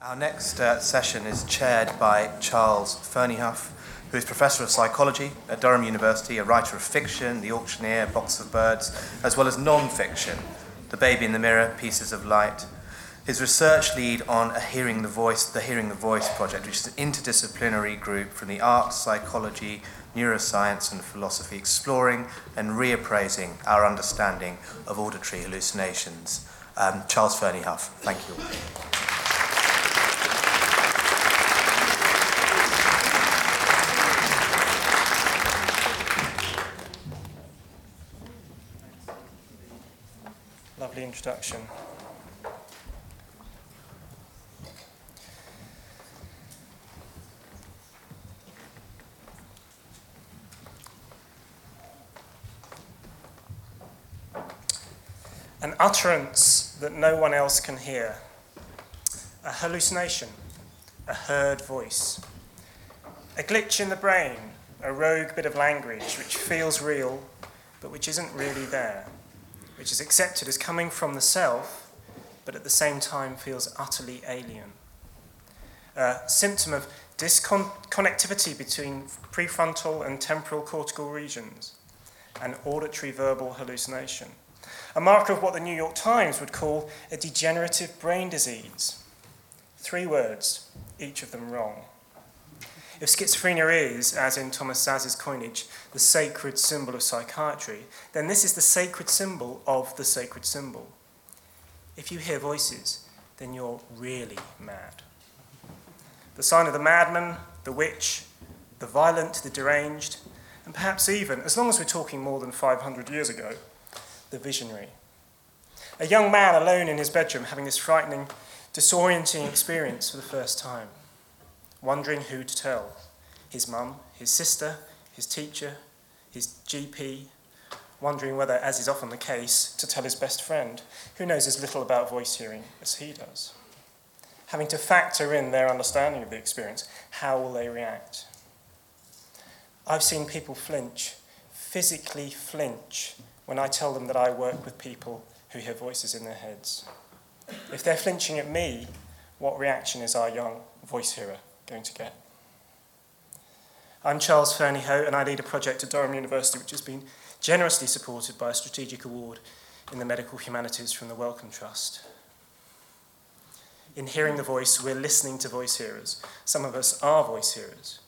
Our next uh, session is chaired by Charles Fernyhough, who is Professor of Psychology at Durham University, a writer of fiction, The Auctioneer, Box of Birds, as well as non fiction, The Baby in the Mirror, Pieces of Light. His research lead on a Hearing the Voice, the Hearing the Voice project, which is an interdisciplinary group from the arts, psychology, neuroscience, and philosophy, exploring and reappraising our understanding of auditory hallucinations. Um, Charles Fernyhough, thank you. lovely introduction. An utterance that no one else can hear, a hallucination, a heard voice, a glitch in the brain, a rogue bit of language which feels real but which isn't really there which is accepted as coming from the self, but at the same time feels utterly alien. A symptom of disconnectivity between prefrontal and temporal cortical regions, an auditory verbal hallucination. A marker of what the New York Times would call a degenerative brain disease. Three words, each of them wrong. If schizophrenia is, as in Thomas Szasz' coinage, the sacred symbol of psychiatry, then this is the sacred symbol of the sacred symbol. If you hear voices, then you're really mad. The sign of the madman, the witch, the violent, the deranged, and perhaps even, as long as we're talking more than 500 years ago, the visionary. A young man alone in his bedroom having this frightening, disorienting experience for the first time wondering who to tell his mum, his sister, his teacher, his GP, wondering whether, as is often the case, to tell his best friend, who knows as little about voice hearing as he does. Having to factor in their understanding of the experience, how will they react? I've seen people flinch, physically flinch, when I tell them that I work with people who hear voices in their heads. If they're flinching at me, what reaction is our young voice hearer going to get. I'm Charles Fernyhough, and I lead a project at Durham University which has been generously supported by a strategic award in the medical humanities from the Wellcome Trust. In hearing the voice, we're listening to voice hearers. Some of us are voice hearers.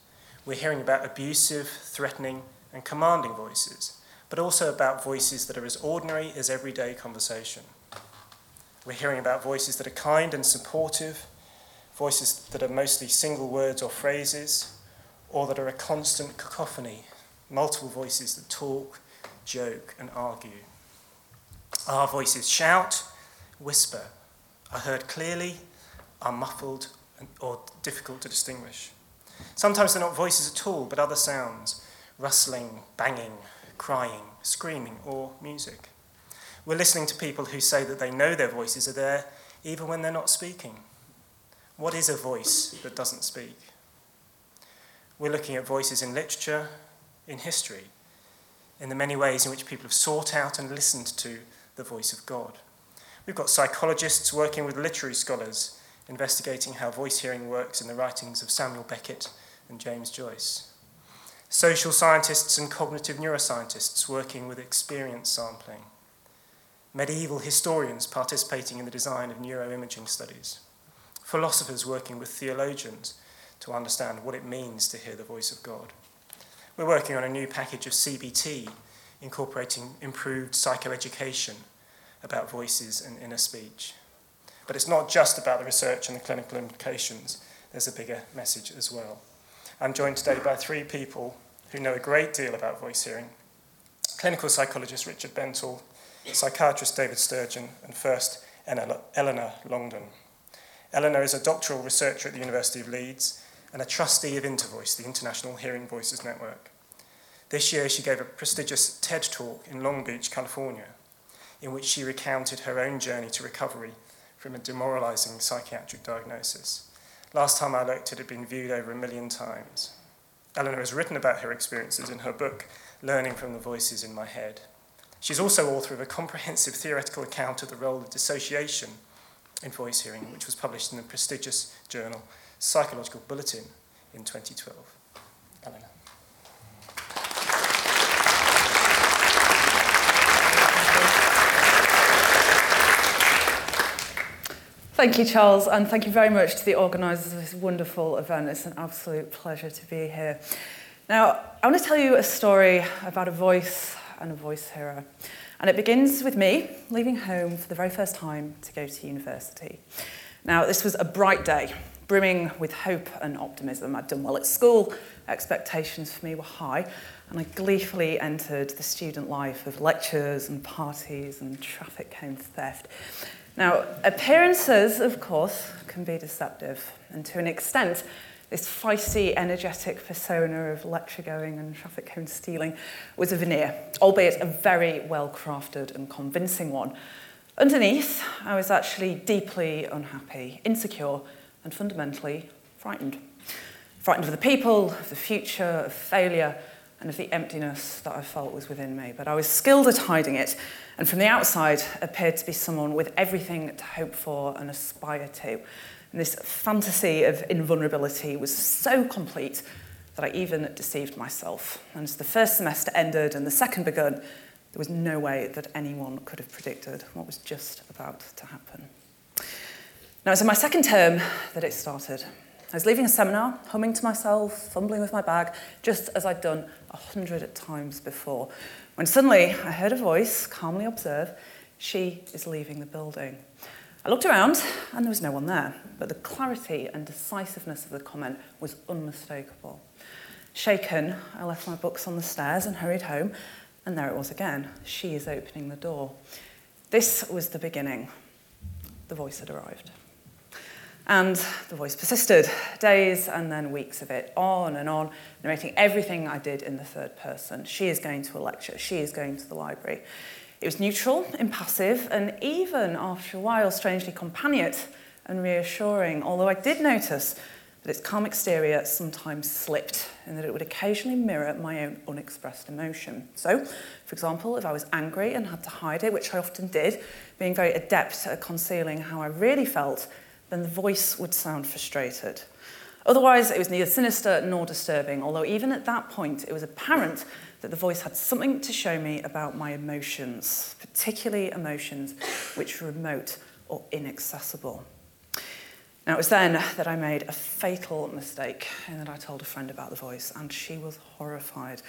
We're hearing about abusive, threatening, and commanding voices, but also about voices that are as ordinary as everyday conversation. We're hearing about voices that are kind and supportive, voices that are mostly single words or phrases, or that are a constant cacophony, multiple voices that talk, joke, and argue. Our voices shout, whisper, are heard clearly, are muffled, or difficult to distinguish. Sometimes they're not voices at all, but other sounds rustling, banging, crying, screaming, or music. We're listening to people who say that they know their voices are there even when they're not speaking. What is a voice that doesn't speak? We're looking at voices in literature, in history, in the many ways in which people have sought out and listened to the voice of God. We've got psychologists working with literary scholars, investigating how voice hearing works in the writings of Samuel Beckett and James Joyce. Social scientists and cognitive neuroscientists working with experience sampling. Medieval historians participating in the design of neuroimaging studies philosophers working with theologians to understand what it means to hear the voice of God. We're working on a new package of CBT incorporating improved psychoeducation about voices and inner speech. But it's not just about the research and the clinical implications, there's a bigger message as well. I'm joined today by three people who know a great deal about voice hearing clinical psychologist Richard Bentall, psychiatrist David Sturgeon, and first Eleanor Longden. Eleanor is a doctoral researcher at the University of Leeds and a trustee of Intervoice, the International Hearing Voices Network. This year, she gave a prestigious TED talk in Long Beach, California, in which she recounted her own journey to recovery from a demoralizing psychiatric diagnosis. Last time I looked, it had been viewed over a million times. Eleanor has written about her experiences in her book, Learning from the Voices in My Head. She's also author of a comprehensive theoretical account of the role of dissociation in voice hearing, which was published in the prestigious journal Psychological Bulletin in 2012. Eleanor. Thank you, Charles, and thank you very much to the organisers of this wonderful event. It's an absolute pleasure to be here. Now, I want to tell you a story about a voice and a voice hearer. And it begins with me leaving home for the very first time to go to university. Now, this was a bright day, brimming with hope and optimism. I'd done well at school, expectations for me were high, and I gleefully entered the student life of lectures and parties and traffic cone theft. Now, appearances, of course, can be deceptive, and to an extent, this feisty, energetic persona of lecture-going and traffic-cone stealing was a veneer, albeit a very well-crafted and convincing one. Underneath, I was actually deeply unhappy, insecure, and fundamentally frightened. Frightened of the people, of the future, of failure, and of the emptiness that I felt was within me. But I was skilled at hiding it, and from the outside appeared to be someone with everything to hope for and aspire to. And this fantasy of invulnerability was so complete that I even deceived myself. And as the first semester ended and the second begun, there was no way that anyone could have predicted what was just about to happen. Now, it's in my second term that it started. I was leaving a seminar, humming to myself, fumbling with my bag, just as I'd done a hundred times before, when suddenly I heard a voice calmly observe, She is leaving the building. I looked around and there was no one there, but the clarity and decisiveness of the comment was unmistakable. Shaken, I left my books on the stairs and hurried home, and there it was again. She is opening the door. This was the beginning. The voice had arrived. And the voice persisted, days and then weeks of it, on and on, narrating everything I did in the third person. She is going to a lecture, she is going to the library. It was neutral, impassive, and even after a while, strangely companionate and reassuring, although I did notice that its calm exterior sometimes slipped and that it would occasionally mirror my own unexpressed emotion. So, for example, if I was angry and had to hide it, which I often did, being very adept at concealing how I really felt, then the voice would sound frustrated. Otherwise, it was neither sinister nor disturbing, although even at that point, it was apparent that the voice had something to show me about my emotions, particularly emotions which were remote or inaccessible. Now, it was then that I made a fatal mistake in that I told a friend about the voice, and she was horrified.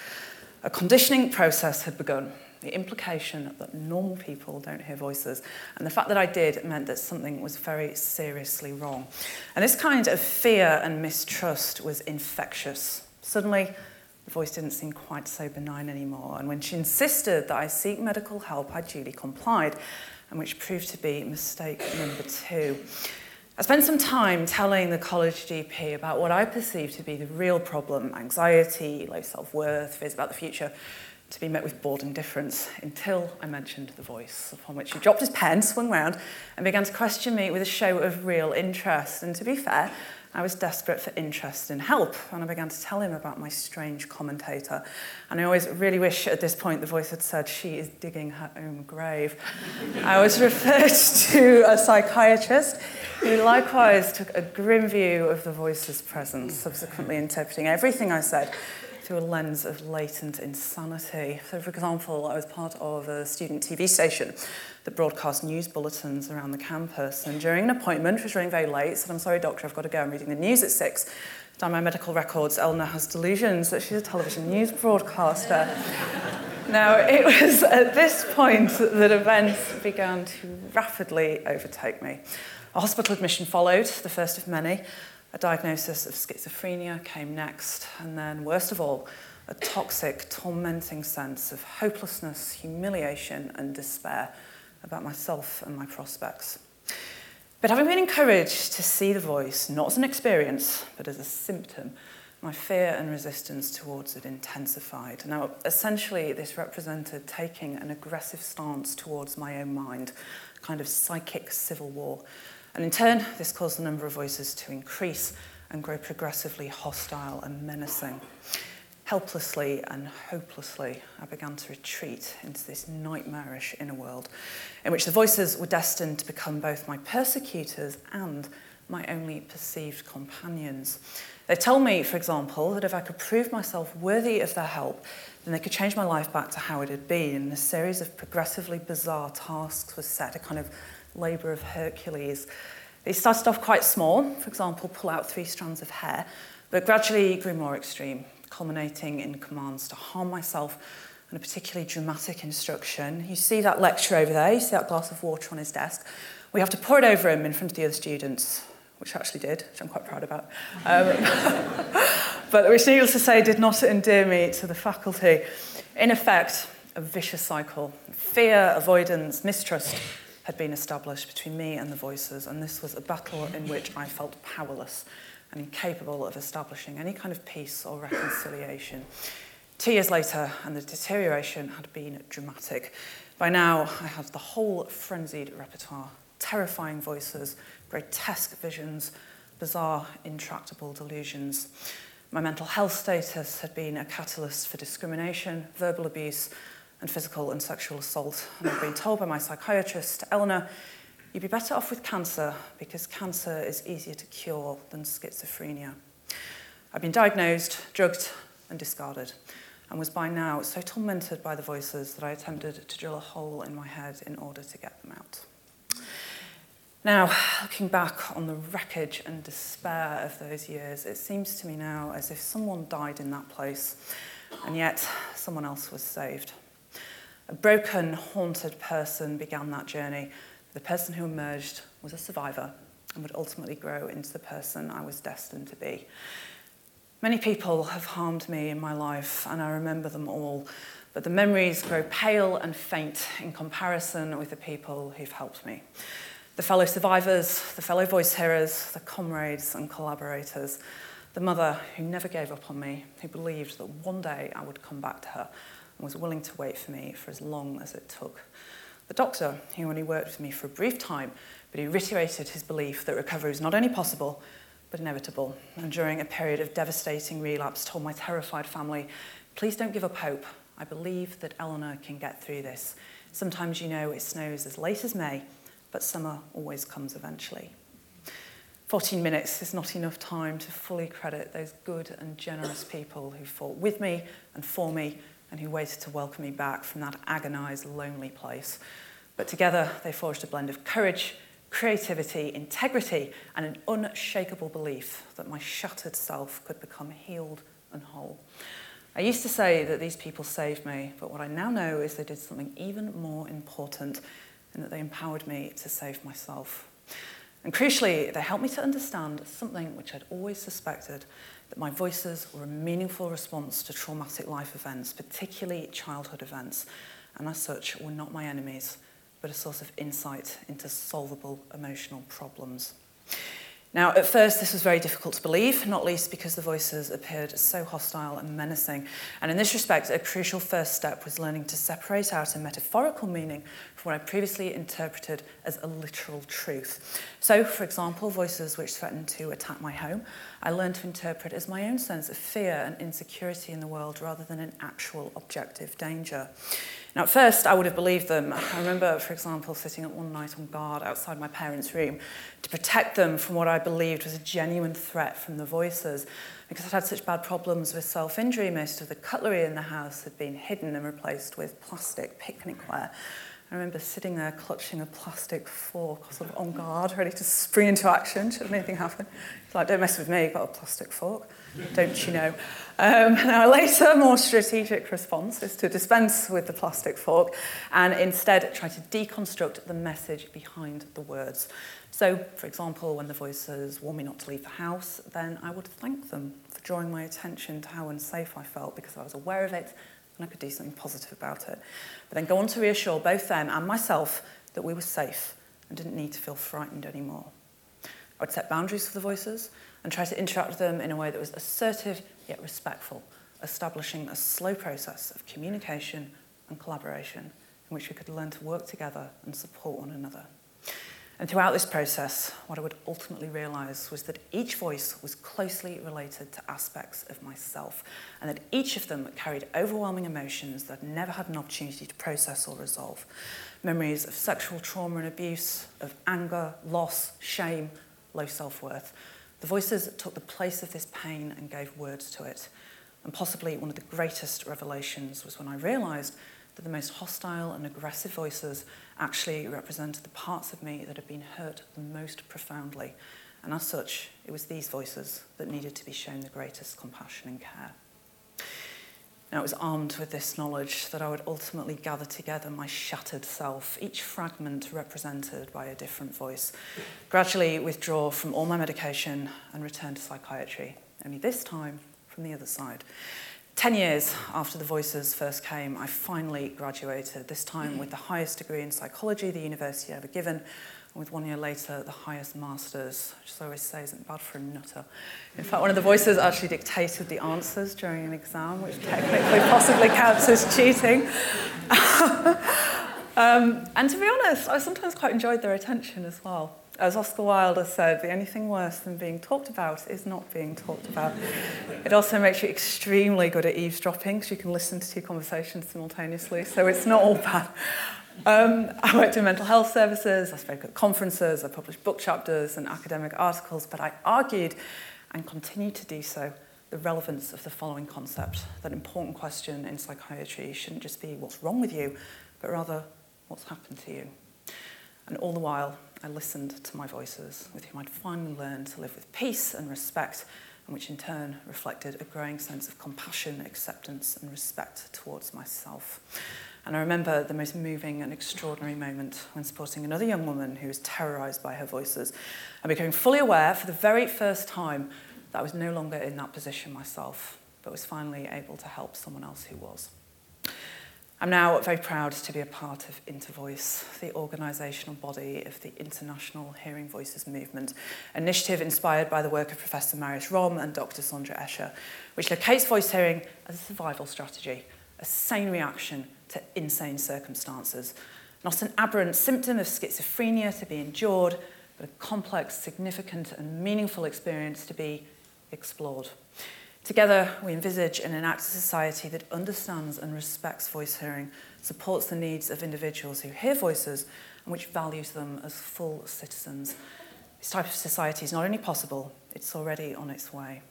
A conditioning process had begun. The implication that normal people don't hear voices, and the fact that I did meant that something was very seriously wrong. And this kind of fear and mistrust was infectious. Suddenly, voice didn't seem quite so benign anymore. And when she insisted that I seek medical help, I duly complied, and which proved to be mistake number two. I spent some time telling the college GP about what I perceived to be the real problem anxiety, low self worth, fears about the future, to be met with bored indifference until I mentioned the voice, upon which he dropped his pen, swung round, and began to question me with a show of real interest. And to be fair, I was desperate for interest and help, and I began to tell him about my strange commentator. And I always really wish at this point the voice had said, She is digging her own grave. I was referred to a psychiatrist who likewise took a grim view of the voice's presence, subsequently interpreting everything I said through a lens of latent insanity. So, for example, I was part of a student TV station that broadcast news bulletins around the campus. And during an appointment, which was running very late, said, I'm sorry, doctor, I've got to go. I'm reading the news at six. Down my medical records, Elna has delusions that she's a television news broadcaster. now, it was at this point that events began to rapidly overtake me. A hospital admission followed, the first of many. A diagnosis of schizophrenia came next, and then, worst of all, a toxic, tormenting sense of hopelessness, humiliation, and despair about myself and my prospects. But having been encouraged to see the voice not as an experience, but as a symptom, my fear and resistance towards it intensified. Now, essentially, this represented taking an aggressive stance towards my own mind, a kind of psychic civil war. And in turn, this caused the number of voices to increase and grow progressively hostile and menacing. Helplessly and hopelessly, I began to retreat into this nightmarish inner world in which the voices were destined to become both my persecutors and my only perceived companions. They tell me, for example, that if I could prove myself worthy of their help, then they could change my life back to how it had been. And a series of progressively bizarre tasks was set, a kind of labour of Hercules. They started off quite small, for example, pull out three strands of hair, but gradually grew more extreme, culminating in commands to harm myself and a particularly dramatic instruction. You see that lecture over there, you see that glass of water on his desk. We have to pour it over him in front of the other students, which I actually did, which I'm quite proud about. Um, but which, needless to say, did not endear me to the faculty. In effect, a vicious cycle fear, avoidance, mistrust, had been established between me and the voices, and this was a battle in which I felt powerless and incapable of establishing any kind of peace or reconciliation. Two years later, and the deterioration had been dramatic. By now, I had the whole frenzied repertoire terrifying voices, grotesque visions, bizarre, intractable delusions. My mental health status had been a catalyst for discrimination, verbal abuse, and physical and sexual assault. And I've been told by my psychiatrist, Eleanor, you'd be better off with cancer because cancer is easier to cure than schizophrenia. I've been diagnosed, drugged, and discarded, and was by now so tormented by the voices that I attempted to drill a hole in my head in order to get them out. Now, looking back on the wreckage and despair of those years, it seems to me now as if someone died in that place, and yet someone else was saved. A broken, haunted person began that journey. The person who emerged was a survivor and would ultimately grow into the person I was destined to be. Many people have harmed me in my life, and I remember them all, but the memories grow pale and faint in comparison with the people who've helped me. The fellow survivors, the fellow voice hearers, the comrades and collaborators, the mother who never gave up on me, who believed that one day I would come back to her, was willing to wait for me for as long as it took. The doctor, who only worked with me for a brief time, but he reiterated his belief that recovery was not only possible, but inevitable, and during a period of devastating relapse told my terrified family, please don't give up hope. I believe that Eleanor can get through this. Sometimes you know it snows as late as May, but summer always comes eventually. 14 minutes is not enough time to fully credit those good and generous people who fought with me and for me and who waited to welcome me back from that agonized, lonely place. But together, they forged a blend of courage, creativity, integrity, and an unshakable belief that my shattered self could become healed and whole. I used to say that these people saved me, but what I now know is they did something even more important and that they empowered me to save myself. And crucially, they helped me to understand something which I'd always suspected that my voices were a meaningful response to traumatic life events, particularly childhood events, and as such were not my enemies, but a source of insight into solvable emotional problems. Now, at first, this was very difficult to believe, not least because the voices appeared so hostile and menacing. And in this respect, a crucial first step was learning to separate out a metaphorical meaning what I previously interpreted as a literal truth. So, for example, voices which threatened to attack my home, I learned to interpret as my own sense of fear and insecurity in the world rather than an actual objective danger. Now, at first, I would have believed them. I remember, for example, sitting up one night on guard outside my parents' room to protect them from what I believed was a genuine threat from the voices. Because I'd had such bad problems with self injury, most of the cutlery in the house had been hidden and replaced with plastic picnicware. I remember sitting there clutching a plastic fork, sort of on guard, ready to spring into action should anything happen. It's like, don't mess with me, I've got a plastic fork, don't you know? Um, now, a later, more strategic response is to dispense with the plastic fork and instead try to deconstruct the message behind the words. So, for example, when the voice says, warn me not to leave the house, then I would thank them for drawing my attention to how unsafe I felt because I was aware of it and I could do something positive about it. But then go on to reassure both them and myself that we were safe and didn't need to feel frightened anymore. I would set boundaries for the voices and try to interact with them in a way that was assertive yet respectful, establishing a slow process of communication and collaboration in which we could learn to work together and support one another. And throughout this process, what I would ultimately realize was that each voice was closely related to aspects of myself, and that each of them carried overwhelming emotions that I'd never had an opportunity to process or resolve. Memories of sexual trauma and abuse, of anger, loss, shame, low self worth. The voices took the place of this pain and gave words to it. And possibly one of the greatest revelations was when I realized that the most hostile and aggressive voices actually represented the parts of me that had been hurt the most profoundly. And as such, it was these voices that needed to be shown the greatest compassion and care. Now, it was armed with this knowledge that I would ultimately gather together my shattered self, each fragment represented by a different voice, gradually withdraw from all my medication and return to psychiatry, only this time from the other side. 10 years after the voices first came, I finally graduated, this time with the highest degree in psychology the university ever given, and with one year later, the highest master's, which I always say isn't bad for a nutter. In fact, one of the voices actually dictated the answers during an exam, which technically possibly counts as cheating. um, and to be honest, I sometimes quite enjoyed their attention as well as Oscar Wilde said, the only thing worse than being talked about is not being talked about. it also makes you extremely good at eavesdropping because you can listen to two conversations simultaneously, so it's not all bad. Um, I worked in mental health services, I spoke at conferences, I published book chapters and academic articles, but I argued and continue to do so the relevance of the following concept that important question in psychiatry shouldn't just be what's wrong with you, but rather what's happened to you. And all the while, I listened to my voices, with whom I'd finally learned to live with peace and respect, and which in turn reflected a growing sense of compassion, acceptance, and respect towards myself. And I remember the most moving and extraordinary moment when supporting another young woman who was terrorized by her voices and becoming fully aware for the very first time that I was no longer in that position myself, but was finally able to help someone else who was. I'm now very proud to be a part of Intervoice, the organisational body of the International Hearing Voices Movement, an initiative inspired by the work of Professor Marius Rom and Dr Sandra Escher, which locates voice hearing as a survival strategy, a sane reaction to insane circumstances, not an aberrant symptom of schizophrenia to be endured, but a complex, significant and meaningful experience to be explored. Together, we envisage and enact a society that understands and respects voice hearing, supports the needs of individuals who hear voices, and which values them as full citizens. This type of society is not only possible, it's already on its way.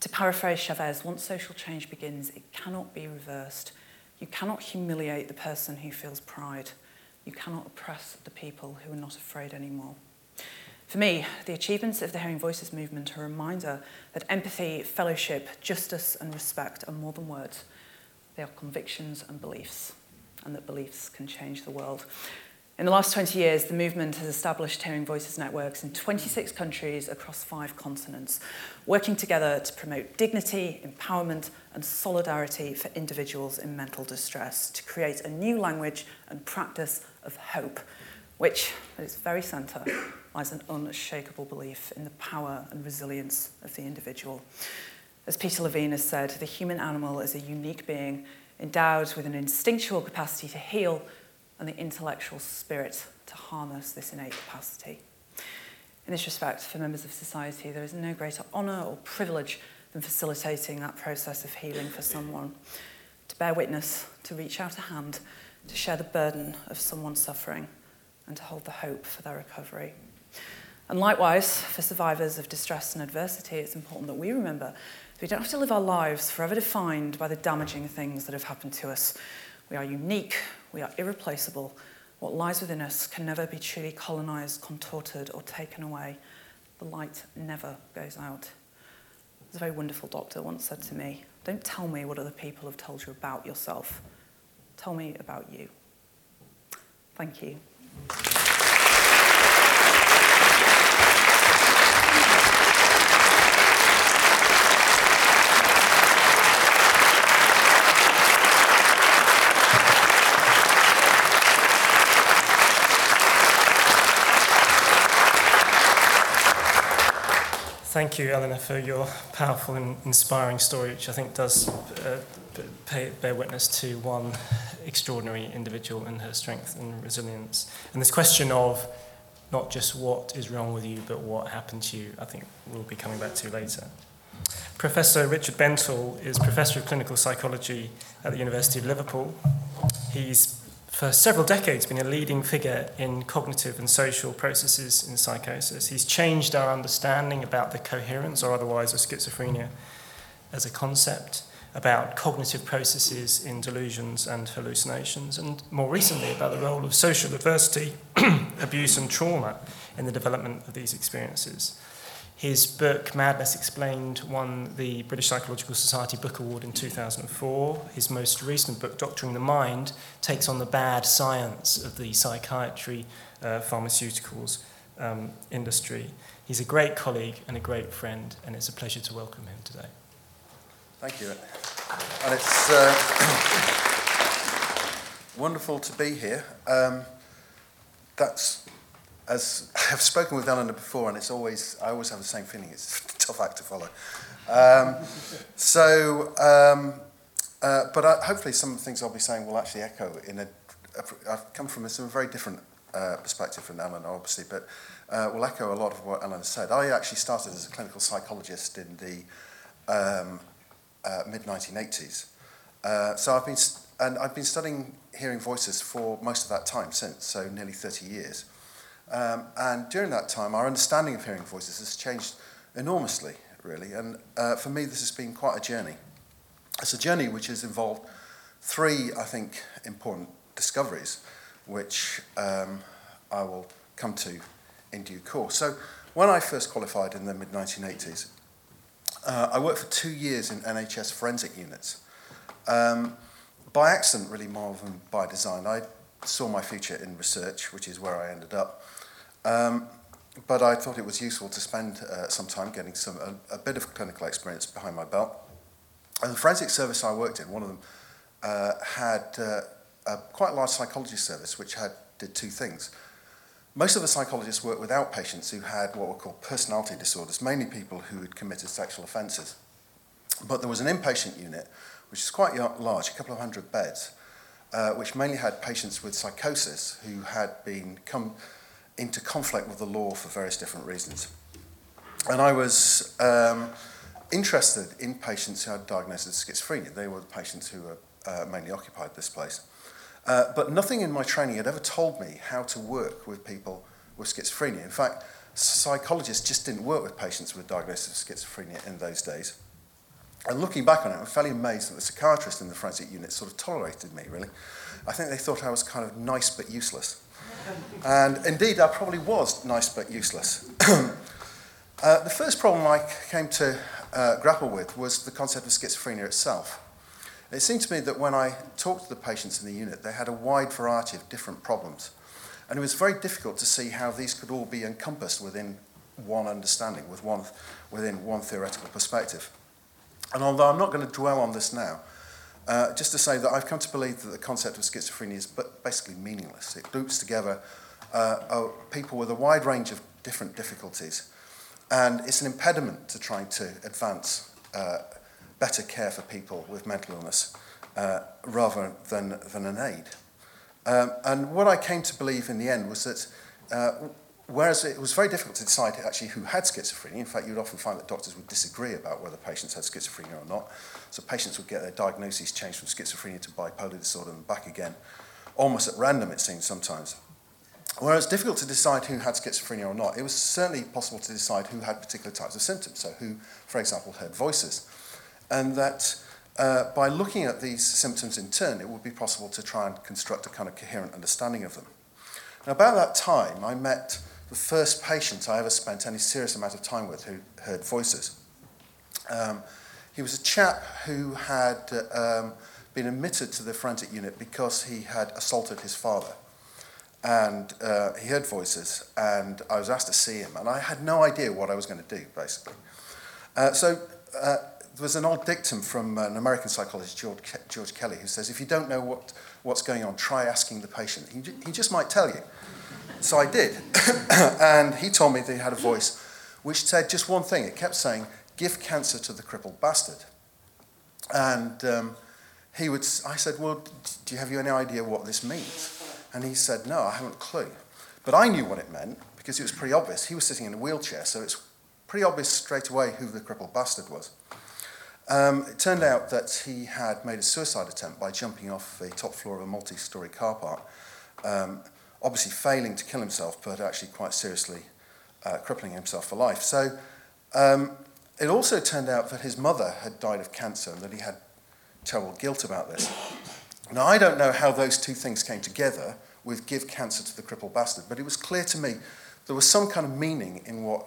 To paraphrase Chavez, once social change begins, it cannot be reversed. You cannot humiliate the person who feels pride. You cannot oppress the people who are not afraid anymore. For me, the achievements of the Hearing Voices movement are a reminder that empathy, fellowship, justice, and respect are more than words. They are convictions and beliefs, and that beliefs can change the world. In the last 20 years, the movement has established Hearing Voices networks in 26 countries across five continents, working together to promote dignity, empowerment, and solidarity for individuals in mental distress to create a new language and practice of hope, which, at its very centre, lies an unshakable belief in the power and resilience of the individual. As Peter Levine has said, the human animal is a unique being endowed with an instinctual capacity to heal and the intellectual spirit to harness this innate capacity. In this respect, for members of society, there is no greater honour or privilege than facilitating that process of healing for someone. To bear witness, to reach out a hand, to share the burden of someone's suffering, and to hold the hope for their recovery. And likewise, for survivors of distress and adversity, it's important that we remember that we don't have to live our lives forever defined by the damaging things that have happened to us. We are unique, we are irreplaceable. What lies within us can never be truly colonized, contorted, or taken away. The light never goes out. As a very wonderful doctor once said to me, Don't tell me what other people have told you about yourself. Tell me about you. Thank you. Thank you, Eleanor, for your powerful and inspiring story, which I think does uh, pay, bear witness to one extraordinary individual and her strength and resilience. And this question of not just what is wrong with you, but what happened to you, I think we'll be coming back to later. Professor Richard Bentall is Professor of Clinical Psychology at the University of Liverpool. He's for several decades been a leading figure in cognitive and social processes in psychosis. He's changed our understanding about the coherence or otherwise of schizophrenia as a concept, about cognitive processes in delusions and hallucinations, and more recently about the role of social adversity, abuse, and trauma in the development of these experiences. His book, Madness Explained, won the British Psychological Society Book Award in 2004. His most recent book, Doctoring the Mind, takes on the bad science of the psychiatry, uh, pharmaceuticals um, industry. He's a great colleague and a great friend, and it's a pleasure to welcome him today. Thank you. And it's uh, wonderful to be here. Um, that's as I've spoken with Eleanor before, and it's always I always have the same feeling. It's a tough act to follow. Um, so, um, uh, but I, hopefully, some of the things I'll be saying will actually echo in a. a I've come from a, some very different uh, perspective from Eleanor, obviously, but uh, will echo a lot of what Eleanor said. I actually started as a clinical psychologist in the um, uh, mid 1980s. Uh, so I've been and I've been studying hearing voices for most of that time since, so nearly 30 years. Um, and during that time, our understanding of hearing voices has changed enormously, really. And uh, for me, this has been quite a journey. It's a journey which has involved three, I think, important discoveries, which um, I will come to in due course. So, when I first qualified in the mid 1980s, uh, I worked for two years in NHS forensic units. Um, by accident, really, more than by design. I saw my future in research, which is where I ended up. Um, but I thought it was useful to spend uh, some time getting some a, a bit of clinical experience behind my belt. And the forensic service I worked in, one of them uh, had uh, a quite large psychology service which had did two things. Most of the psychologists worked with outpatients who had what were called personality disorders, mainly people who had committed sexual offences. But there was an inpatient unit, which is quite large, a couple of hundred beds, uh, which mainly had patients with psychosis who had been come into conflict with the law for various different reasons. And I was um, interested in patients who had diagnosed of schizophrenia. They were the patients who were, uh, mainly occupied this place. Uh, but nothing in my training had ever told me how to work with people with schizophrenia. In fact, psychologists just didn't work with patients with diagnosis of schizophrenia in those days. And looking back on it, I'm fairly amazed that the psychiatrist in the forensic unit sort of tolerated me, really. I think they thought I was kind of nice but useless. And indeed, I probably was nice but useless. uh, the first problem I came to uh, grapple with was the concept of schizophrenia itself. It seemed to me that when I talked to the patients in the unit, they had a wide variety of different problems. And it was very difficult to see how these could all be encompassed within one understanding, with one, within one theoretical perspective. And although I'm not going to dwell on this now, uh, just to say that I've come to believe that the concept of schizophrenia is basically meaningless. It groups together uh, people with a wide range of different difficulties, and it's an impediment to trying to advance uh, better care for people with mental illness uh, rather than, than an aid. Um, and what I came to believe in the end was that uh, Whereas it was very difficult to decide actually who had schizophrenia. In fact, you'd often find that doctors would disagree about whether patients had schizophrenia or not. So patients would get their diagnoses changed from schizophrenia to bipolar disorder and back again, almost at random, it seems sometimes. Whereas difficult to decide who had schizophrenia or not, it was certainly possible to decide who had particular types of symptoms. So who, for example, heard voices. And that uh, by looking at these symptoms in turn, it would be possible to try and construct a kind of coherent understanding of them. Now, about that time, I met the first patient I ever spent any serious amount of time with who heard voices. Um, he was a chap who had um, been admitted to the forensic unit because he had assaulted his father. And uh, he heard voices, and I was asked to see him, and I had no idea what I was going to do, basically. Uh, so uh, there was an old dictum from an American psychologist, George, Ke- George Kelly, who says, if you don't know what, what's going on, try asking the patient. He, he just might tell you. So I did. and he told me that he had a voice which said just one thing. It kept saying, give cancer to the crippled bastard. And um, he would, I said, well, do you have any idea what this means? And he said, no, I haven't a clue. But I knew what it meant because it was pretty obvious. He was sitting in a wheelchair, so it's pretty obvious straight away who the crippled bastard was. Um, it turned out that he had made a suicide attempt by jumping off the top floor of a multi story car park, um, obviously failing to kill himself, but actually quite seriously uh, crippling himself for life. So um, it also turned out that his mother had died of cancer and that he had terrible guilt about this. Now, I don't know how those two things came together with give cancer to the crippled bastard, but it was clear to me there was some kind of meaning in what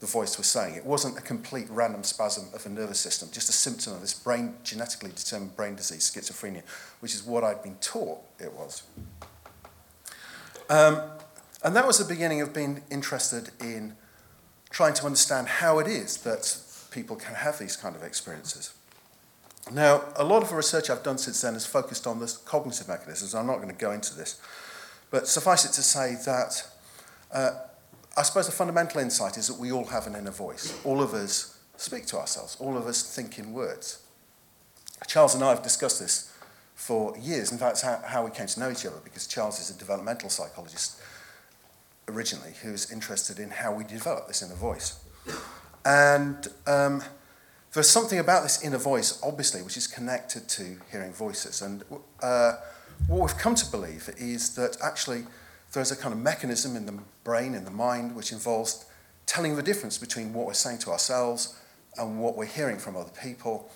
the voice was saying. It wasn't a complete random spasm of the nervous system, just a symptom of this brain, genetically determined brain disease, schizophrenia, which is what I'd been taught it was. Um, and that was the beginning of being interested in trying to understand how it is that people can have these kind of experiences. Now, a lot of the research I've done since then has focused on the cognitive mechanisms. I'm not going to go into this. But suffice it to say that uh, I suppose the fundamental insight is that we all have an inner voice. All of us speak to ourselves, all of us think in words. Charles and I have discussed this for years. In fact, it's how, how we came to know each other because Charles is a developmental psychologist originally who's interested in how we develop this inner voice. And um, there's something about this inner voice, obviously, which is connected to hearing voices. And uh, what we've come to believe is that actually there's a kind of mechanism in the brain, in the mind, which involves telling the difference between what we're saying to ourselves and what we're hearing from other people.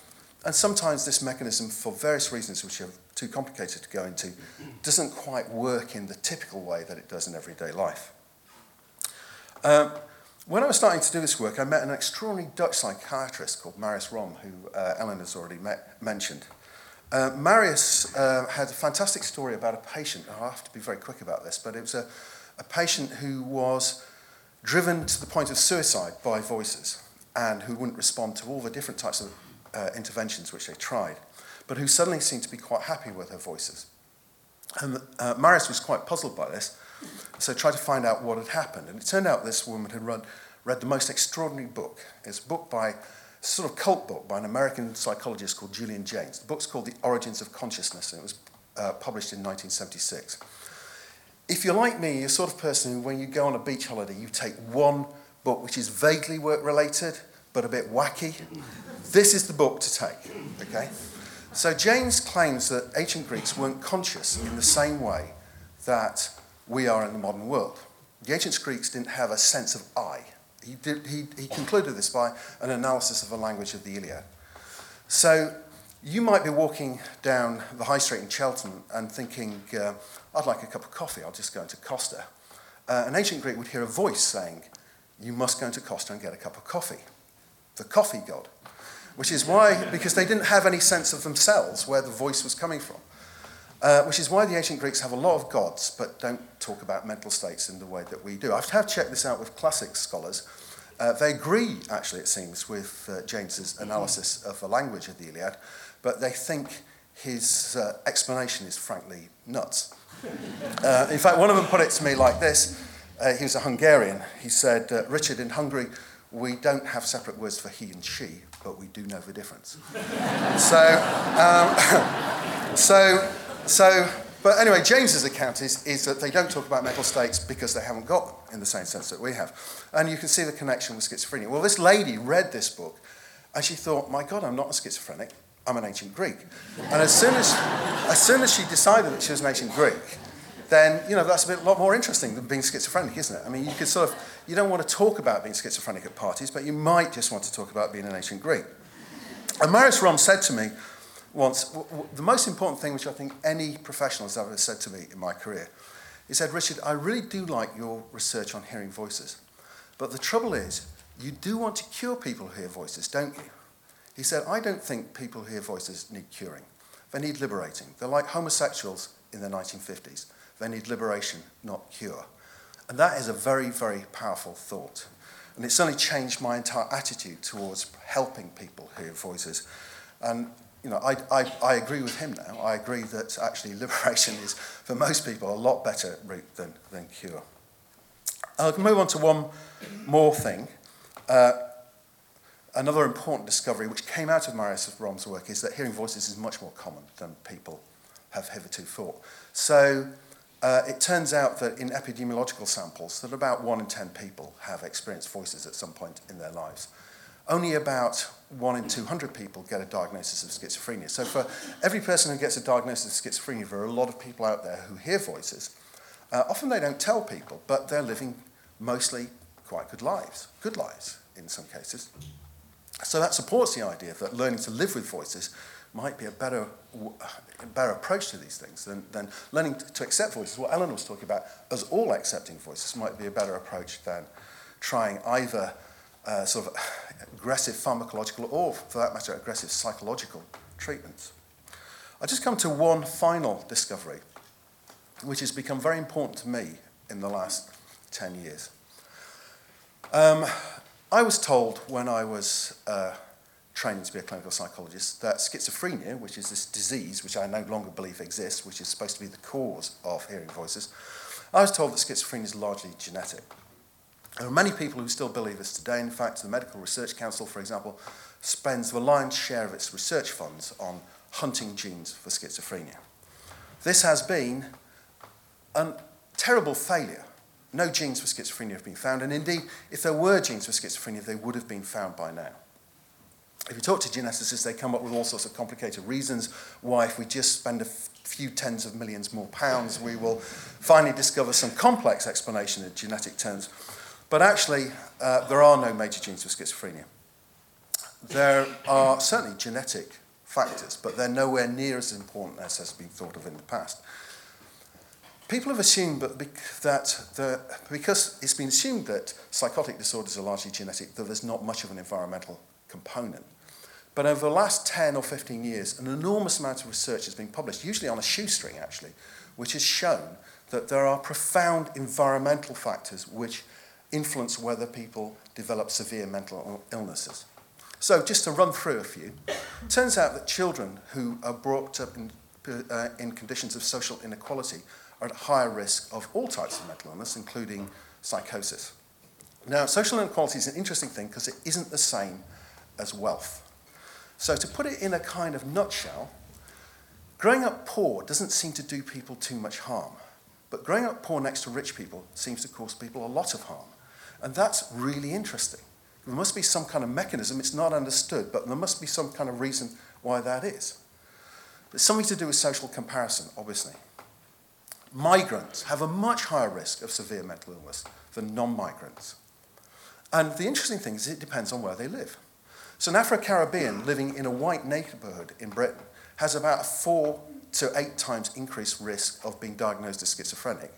And sometimes this mechanism, for various reasons which are too complicated to go into, doesn't quite work in the typical way that it does in everyday life. Um, when I was starting to do this work, I met an extraordinary Dutch psychiatrist called Marius Romme, who uh, Ellen has already met, mentioned. Uh, Marius uh, had a fantastic story about a patient. I have to be very quick about this, but it was a, a patient who was driven to the point of suicide by voices and who wouldn't respond to all the different types of uh, interventions which they tried, but who suddenly seemed to be quite happy with her voices. And uh, Marius was quite puzzled by this, so I tried to find out what had happened. And it turned out this woman had read, read the most extraordinary book. It's a book by sort of cult book by an American psychologist called Julian Jaynes. The book's called The Origins of Consciousness, and it was uh, published in 1976. If you're like me, you're the sort of person who, when you go on a beach holiday, you take one book which is vaguely work related, but a bit wacky. This is the book to take, okay? So Jaynes claims that ancient Greeks weren't conscious in the same way that we are in the modern world. The ancient Greeks didn't have a sense of I. He, did, he, he concluded this by an analysis of the language of the Iliad. So you might be walking down the high street in Cheltenham and thinking, uh, I'd like a cup of coffee, I'll just go into Costa. Uh, an ancient Greek would hear a voice saying, You must go into Costa and get a cup of coffee. The coffee god. Which is why, because they didn't have any sense of themselves where the voice was coming from. Uh, which is why the ancient Greeks have a lot of gods, but don't talk about mental states in the way that we do. I have checked this out with classic scholars. Uh, they agree, actually, it seems, with uh, Jaynes's analysis of the language of the Iliad, but they think his uh, explanation is frankly nuts. Uh, in fact, one of them put it to me like this. Uh, he was a Hungarian. He said, uh, Richard, in Hungary, we don't have separate words for he and she, but we do know the difference. so, um, so so, but anyway, Jaynes's account is, is that they don't talk about mental states because they haven't got them in the same sense that we have. And you can see the connection with schizophrenia. Well, this lady read this book and she thought, my God, I'm not a schizophrenic, I'm an ancient Greek. And as soon as, as soon as she decided that she was an ancient Greek, then, you know, that's a bit, lot more interesting than being schizophrenic, isn't it? I mean, you could sort of, you don't want to talk about being schizophrenic at parties, but you might just want to talk about being an ancient Greek. And Marius Romme said to me, once, w- w- the most important thing which I think any professional has ever said to me in my career, he said, Richard, I really do like your research on hearing voices. But the trouble is, you do want to cure people who hear voices, don't you? He said, I don't think people who hear voices need curing. They need liberating. They're like homosexuals in the 1950s. They need liberation, not cure. And that is a very, very powerful thought. And it certainly changed my entire attitude towards helping people who hear voices. And you know, I, I, I agree with him now. I agree that actually liberation is, for most people, a lot better route than, than cure. I'll move on to one more thing. Uh, another important discovery which came out of Marius Romme's work is that hearing voices is much more common than people have hitherto thought. So uh, it turns out that in epidemiological samples, that about one in 10 people have experienced voices at some point in their lives. Only about one in 200 people get a diagnosis of schizophrenia. So for every person who gets a diagnosis of schizophrenia, there are a lot of people out there who hear voices. Uh, often they don't tell people, but they're living mostly quite good lives, good lives in some cases. So that supports the idea that learning to live with voices might be a better, better approach to these things than, than learning to accept voices. What Ellen was talking about, as all accepting voices, might be a better approach than trying either uh, sort of aggressive pharmacological or, for that matter, aggressive psychological treatments. I'll just come to one final discovery, which has become very important to me in the last 10 years. Um, I was told when I was uh, training to be a clinical psychologist that schizophrenia, which is this disease which I no longer believe exists, which is supposed to be the cause of hearing voices, I was told that schizophrenia is largely genetic. There are many people who still believe this today. In fact, the Medical Research Council, for example, spends the lion's share of its research funds on hunting genes for schizophrenia. This has been a terrible failure. No genes for schizophrenia have been found, and indeed, if there were genes for schizophrenia, they would have been found by now. If you talk to geneticists, they come up with all sorts of complicated reasons why, if we just spend a few tens of millions more pounds, we will finally discover some complex explanation in genetic terms. But actually, uh, there are no major genes for schizophrenia. There are certainly genetic factors, but they're nowhere near as important as has been thought of in the past. People have assumed that the, because it's been assumed that psychotic disorders are largely genetic, that there's not much of an environmental component. But over the last 10 or 15 years, an enormous amount of research has been published, usually on a shoestring actually, which has shown that there are profound environmental factors which influence whether people develop severe mental illnesses. So, just to run through a few, it turns out that children who are brought up in, uh, in conditions of social inequality are at higher risk of all types of mental illness, including psychosis. Now, social inequality is an interesting thing because it isn't the same as wealth. So, to put it in a kind of nutshell, growing up poor doesn't seem to do people too much harm. But growing up poor next to rich people seems to cause people a lot of harm. And that's really interesting. There must be some kind of mechanism, it's not understood, but there must be some kind of reason why that is. It's something to do with social comparison, obviously. Migrants have a much higher risk of severe mental illness than non migrants. And the interesting thing is, it depends on where they live. So, an Afro Caribbean living in a white neighborhood in Britain has about a four to eight times increased risk of being diagnosed as schizophrenic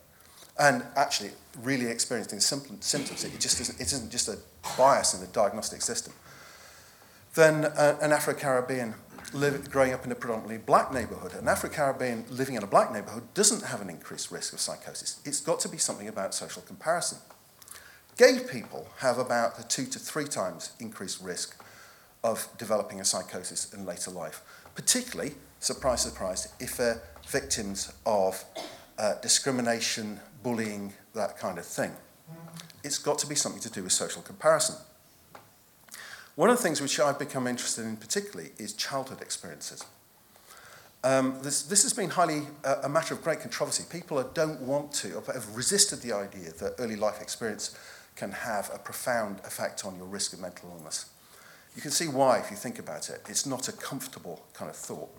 and actually really experiencing symptoms. It just isn't, it isn't just a bias in the diagnostic system. Then uh, an Afro Caribbean growing up in a predominantly black neighborhood, an Afro Caribbean living in a black neighborhood doesn't have an increased risk of psychosis. It's got to be something about social comparison. Gay people have about a two to three times increased risk of developing a psychosis in later life, particularly, surprise, surprise, if they're victims of uh, discrimination, bullying, that kind of thing. It's got to be something to do with social comparison. One of the things which I've become interested in particularly is childhood experiences. Um, this, this has been highly uh, a matter of great controversy. People don't want to, or have resisted the idea that early life experience can have a profound effect on your risk of mental illness. You can see why if you think about it. It's not a comfortable kind of thought.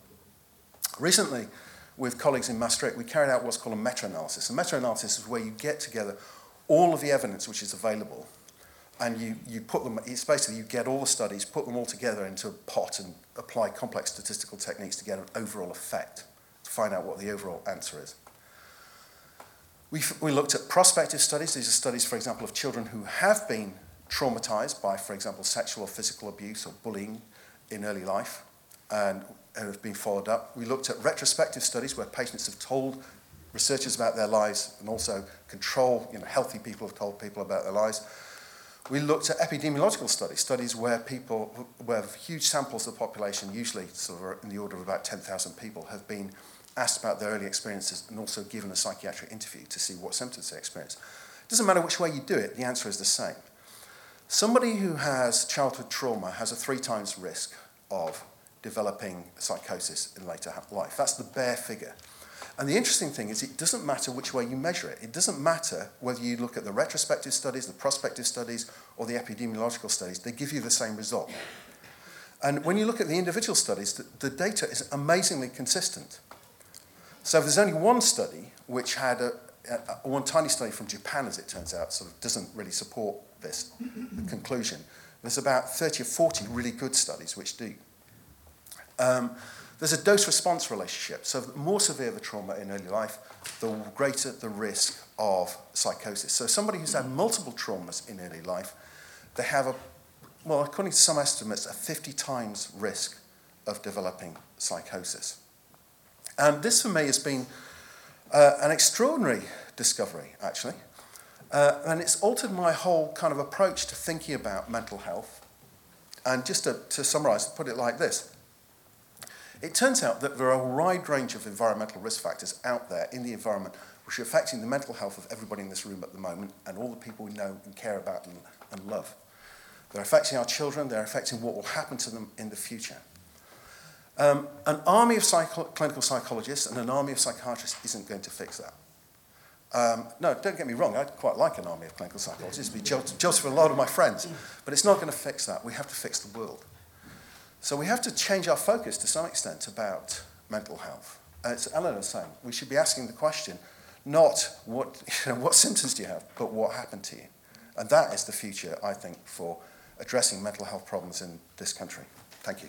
Recently, with colleagues in Maastricht, we carried out what's called a meta-analysis. A meta-analysis is where you get together all of the evidence which is available and you, you put them, it's basically you get all the studies, put them all together into a pot and apply complex statistical techniques to get an overall effect, to find out what the overall answer is. We, we looked at prospective studies. These are studies, for example, of children who have been traumatized by, for example, sexual or physical abuse or bullying in early life. And have been followed up. We looked at retrospective studies where patients have told researchers about their lives and also control, you know, healthy people have told people about their lives. We looked at epidemiological studies, studies where people, where huge samples of the population, usually sort of in the order of about 10,000 people, have been asked about their early experiences and also given a psychiatric interview to see what symptoms they experience. It doesn't matter which way you do it, the answer is the same. Somebody who has childhood trauma has a three times risk of developing psychosis in later life. That's the bare figure. And the interesting thing is, it doesn't matter which way you measure it. It doesn't matter whether you look at the retrospective studies, the prospective studies, or the epidemiological studies, they give you the same result. And when you look at the individual studies, the, the data is amazingly consistent. So there's only one study which had a, a, one tiny study from Japan, as it turns out, sort of doesn't really support this mm-hmm. conclusion. There's about 30 or 40 really good studies which do. Um, there's a dose response relationship. So, the more severe the trauma in early life, the greater the risk of psychosis. So, somebody who's had multiple traumas in early life, they have a, well, according to some estimates, a 50 times risk of developing psychosis. And this for me has been uh, an extraordinary discovery, actually. Uh, and it's altered my whole kind of approach to thinking about mental health. And just to, to summarize, put it like this it turns out that there are a wide range of environmental risk factors out there in the environment which are affecting the mental health of everybody in this room at the moment and all the people we know and care about and, and love. They're affecting our children, they're affecting what will happen to them in the future. Um, an army of clinical psychologists and an army of psychiatrists isn't going to fix that. Um, no, don't get me wrong, I'd quite like an army of clinical psychologists, it'd be just for a lot of my friends, but it's not going to fix that. We have to fix the world. So we have to change our focus to some extent about mental health. Uh, As Eleanor saying, we should be asking the question, not what, you know, what symptoms do you have, but what happened to you. And that is the future, I think, for addressing mental health problems in this country. Thank you.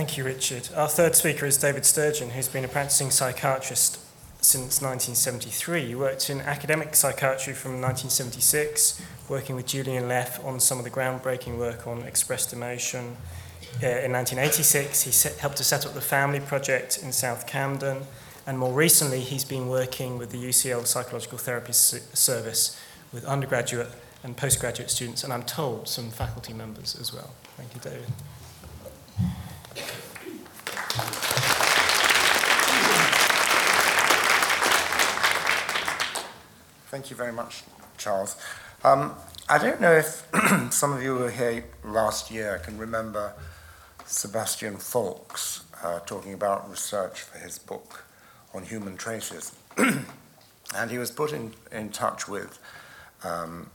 Thank you, Richard. Our third speaker is David Sturgeon, who's been a practicing psychiatrist since 1973. He worked in academic psychiatry from 1976, working with Julian Leff on some of the groundbreaking work on expressed emotion. Uh, in 1986, he set, helped to set up the Family Project in South Camden, and more recently, he's been working with the UCL Psychological Therapy Service with undergraduate and postgraduate students, and I'm told some faculty members as well. Thank you, David. Thank you very much, Charles. Um, I don't know if some of you were here last year. Can remember Sebastian Faulks uh, talking about research for his book on human traces. and he was put in, in touch with um,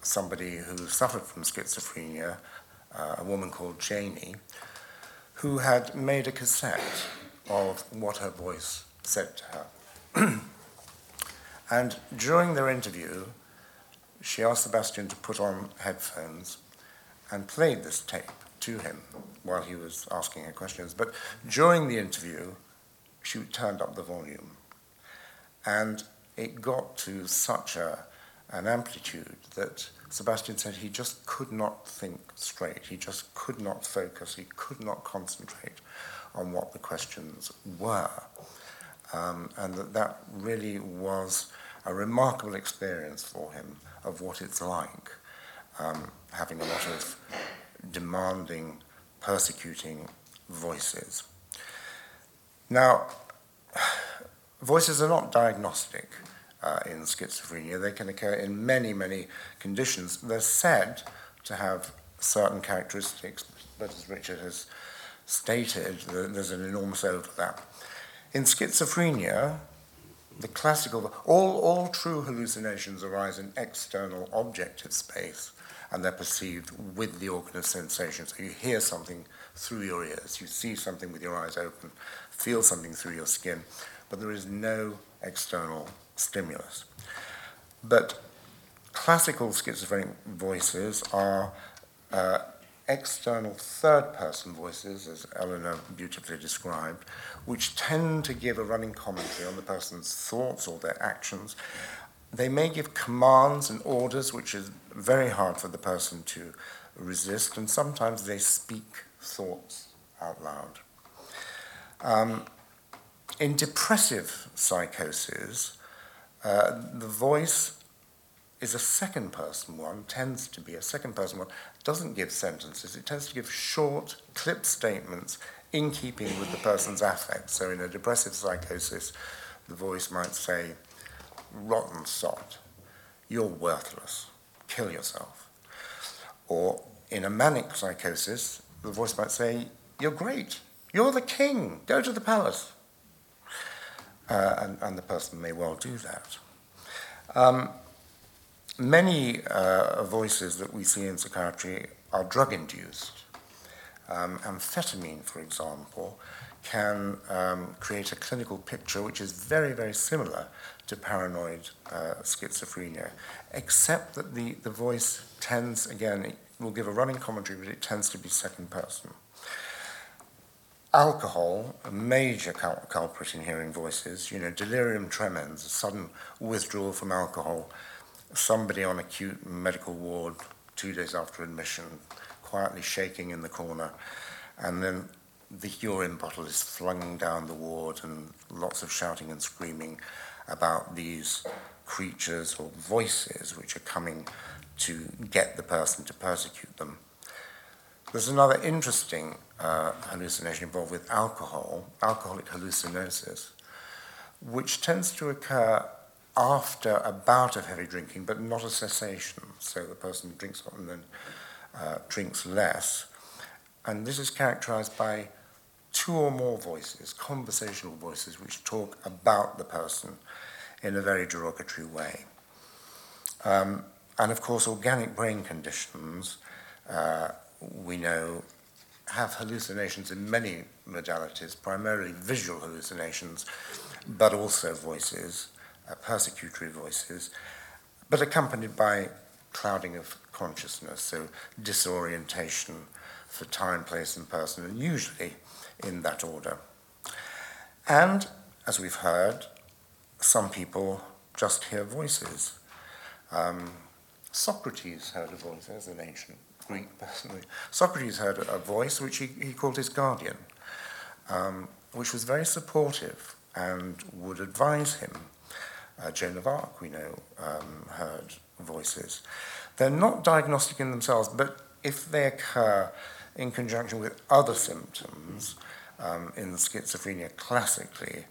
somebody who suffered from schizophrenia, uh, a woman called Janie, who had made a cassette of what her voice said to her. and during their interview, she asked Sebastian to put on headphones and played this tape to him while he was asking her questions. But during the interview, she turned up the volume. And it got to such a, an amplitude that Sebastian said he just could not think straight. He just could not focus. He could not concentrate on what the questions were. Um, and that that really was a remarkable experience for him of what it's like um, having a lot of demanding, persecuting voices. Now, voices are not diagnostic uh, in schizophrenia. They can occur in many, many conditions. They're said to have certain characteristics, but as Richard has stated, there's an enormous overlap. In schizophrenia, the classical, all, all true hallucinations arise in external objective space and they're perceived with the organ of sensation. So you hear something through your ears, you see something with your eyes open, feel something through your skin, but there is no external stimulus. But classical schizophrenic voices are uh, external third person voices, as Eleanor beautifully described, which tend to give a running commentary on the person's thoughts or their actions. They may give commands and orders, which is very hard for the person to resist, and sometimes they speak thoughts out loud. Um, in depressive psychosis, uh, the voice is a second person one, tends to be a second person one, doesn't give sentences, it tends to give short, clipped statements in keeping with the person's affect. So in a depressive psychosis, the voice might say, rotten sot, you're worthless, kill yourself. Or in a manic psychosis, the voice might say, You're great, you're the king, go to the palace. Uh, and, and, the person may well do that. Um, many uh, voices that we see in psychiatry are drug induced. Um, amphetamine, for example, can um, create a clinical picture which is very, very similar to paranoid uh, schizophrenia, except that the, the voice tends, again, it will give a running commentary, but it tends to be second person. Alcohol, a major cul- culprit in hearing voices, you know, delirium tremens, a sudden withdrawal from alcohol, somebody on acute medical ward two days after admission, quietly shaking in the corner, and then the urine bottle is flung down the ward and lots of shouting and screaming about these creatures or voices which are coming to get the person to persecute them. There's another interesting uh, hallucination involved with alcohol, alcoholic hallucinosis, which tends to occur after a bout of heavy drinking, but not a cessation. So the person drinks and then uh, drinks less. And this is characterized by two or more voices, conversational voices, which talk about the person in a very derogatory way. Um, and of course, organic brain conditions, uh, we know, have hallucinations in many modalities, primarily visual hallucinations, but also voices, persecutory voices, but accompanied by clouding of consciousness, so disorientation for time, place, and person, and usually in that order. And, as we've heard, some people just hear voices. Um, Socrates heard a voice, as an ancient Greek person. Socrates heard a voice which he, he called his guardian, um, which was very supportive and would advise him. Uh, Joan of Arc, we know, um, heard voices. They're not diagnostic in themselves, but if they occur in conjunction with other symptoms, um, in schizophrenia classically,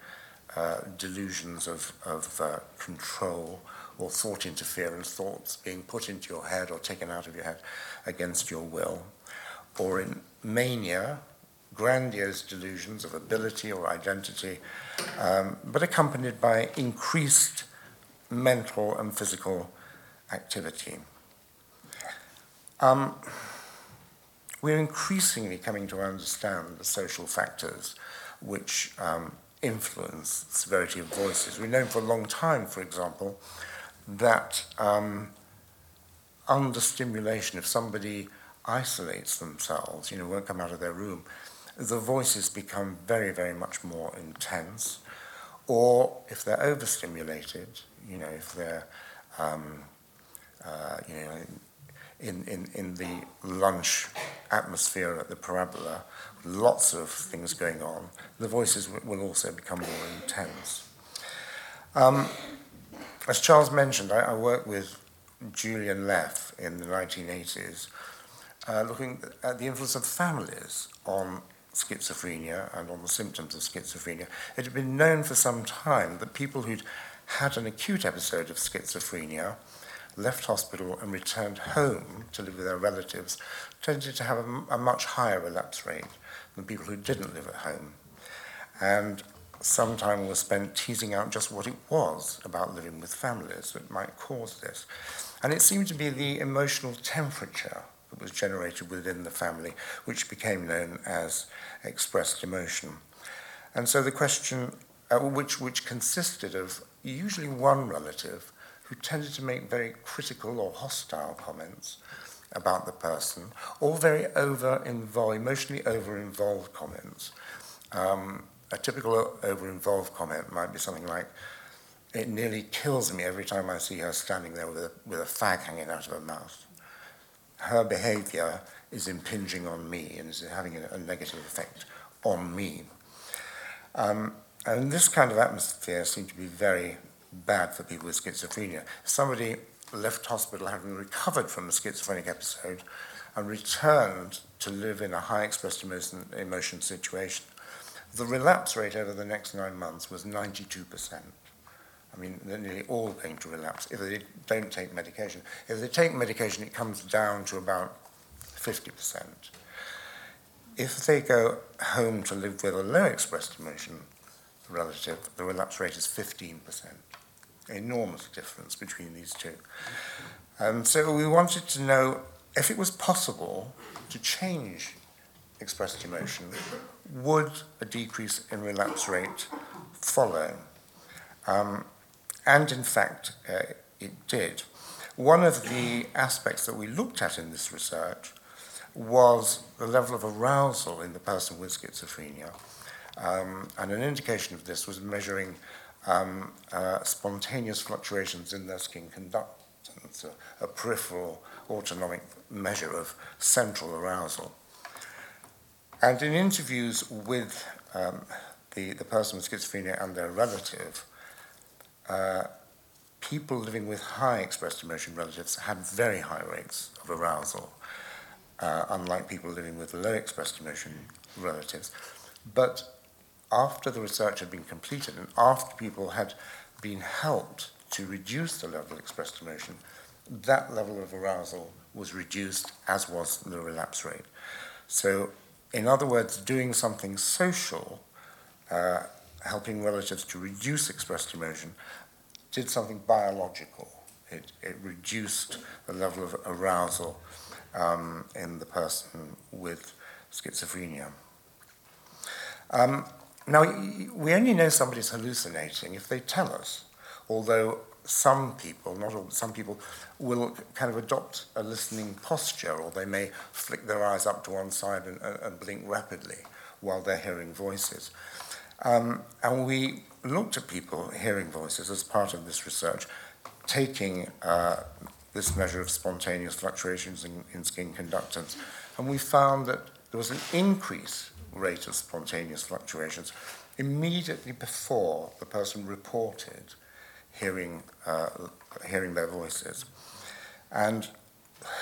uh, delusions of, of uh, control or thought interference, thoughts being put into your head or taken out of your head against your will, or in mania, grandiose delusions of ability or identity, um, but accompanied by increased mental and physical activity. Um, we're increasingly coming to understand the social factors which um, influence severity of voices. We've known for a long time, for example, that um, under stimulation, if somebody isolates themselves, you know, won't come out of their room, the voices become very, very much more intense. Or if they're overstimulated, you know, if they're, um, uh, you know, in, in, in the lunch atmosphere at the parabola, lots of things going on, the voices will also become more intense. Um, as Charles mentioned, I, I, worked with Julian Leff in the 1980s, uh, looking at the influence of families on schizophrenia and on the symptoms of schizophrenia. It had been known for some time that people who'd had an acute episode of schizophrenia left hospital and returned home to live with their relatives tended to have a, a much higher relapse rate than people who didn't live at home. And some time was spent teasing out just what it was about living with families that might cause this. And it seemed to be the emotional temperature that was generated within the family, which became known as expressed emotion. And so the question, uh, which, which consisted of usually one relative who tended to make very critical or hostile comments about the person, or very over emotionally over involved comments. Um, a typical over involved comment might be something like, It nearly kills me every time I see her standing there with a, with a fag hanging out of her mouth. Her behavior is impinging on me and is having a, a negative effect on me. Um, and this kind of atmosphere seemed to be very bad for people with schizophrenia. Somebody left hospital having recovered from a schizophrenic episode and returned to live in a high expressed emotion, emotion situation. The relapse rate over the next nine months was 92%. I mean, they're nearly all going to relapse if they don't take medication. If they take medication, it comes down to about 50%. If they go home to live with a low expressed emotion relative, the relapse rate is 15%. Enormous difference between these two. Um, so we wanted to know if it was possible to change expressed emotion, would a decrease in relapse rate follow? Um, and in fact, uh, it did. One of the aspects that we looked at in this research was the level of arousal in the person with schizophrenia. Um, and an indication of this was measuring um, uh, spontaneous fluctuations in their skin conductance, a, a peripheral autonomic measure of central arousal. And in interviews with um, the, the person with schizophrenia and their relative, uh, people living with high expressed emotion relatives had very high rates of arousal, uh, unlike people living with low expressed emotion relatives. But after the research had been completed and after people had been helped to reduce the level of expressed emotion, that level of arousal was reduced, as was the relapse rate. So, in other words, doing something social, uh, helping relatives to reduce expressed emotion, did something biological. It, it reduced the level of arousal um, in the person with schizophrenia. Um, now, we only know somebody's hallucinating if they tell us, although some people, not all, some people will kind of adopt a listening posture, or they may flick their eyes up to one side and, and blink rapidly while they're hearing voices. Um, and we looked at people hearing voices as part of this research, taking uh, this measure of spontaneous fluctuations in, in skin conductance, and we found that there was an increase rate of spontaneous fluctuations immediately before the person reported hearing, uh, hearing their voices. And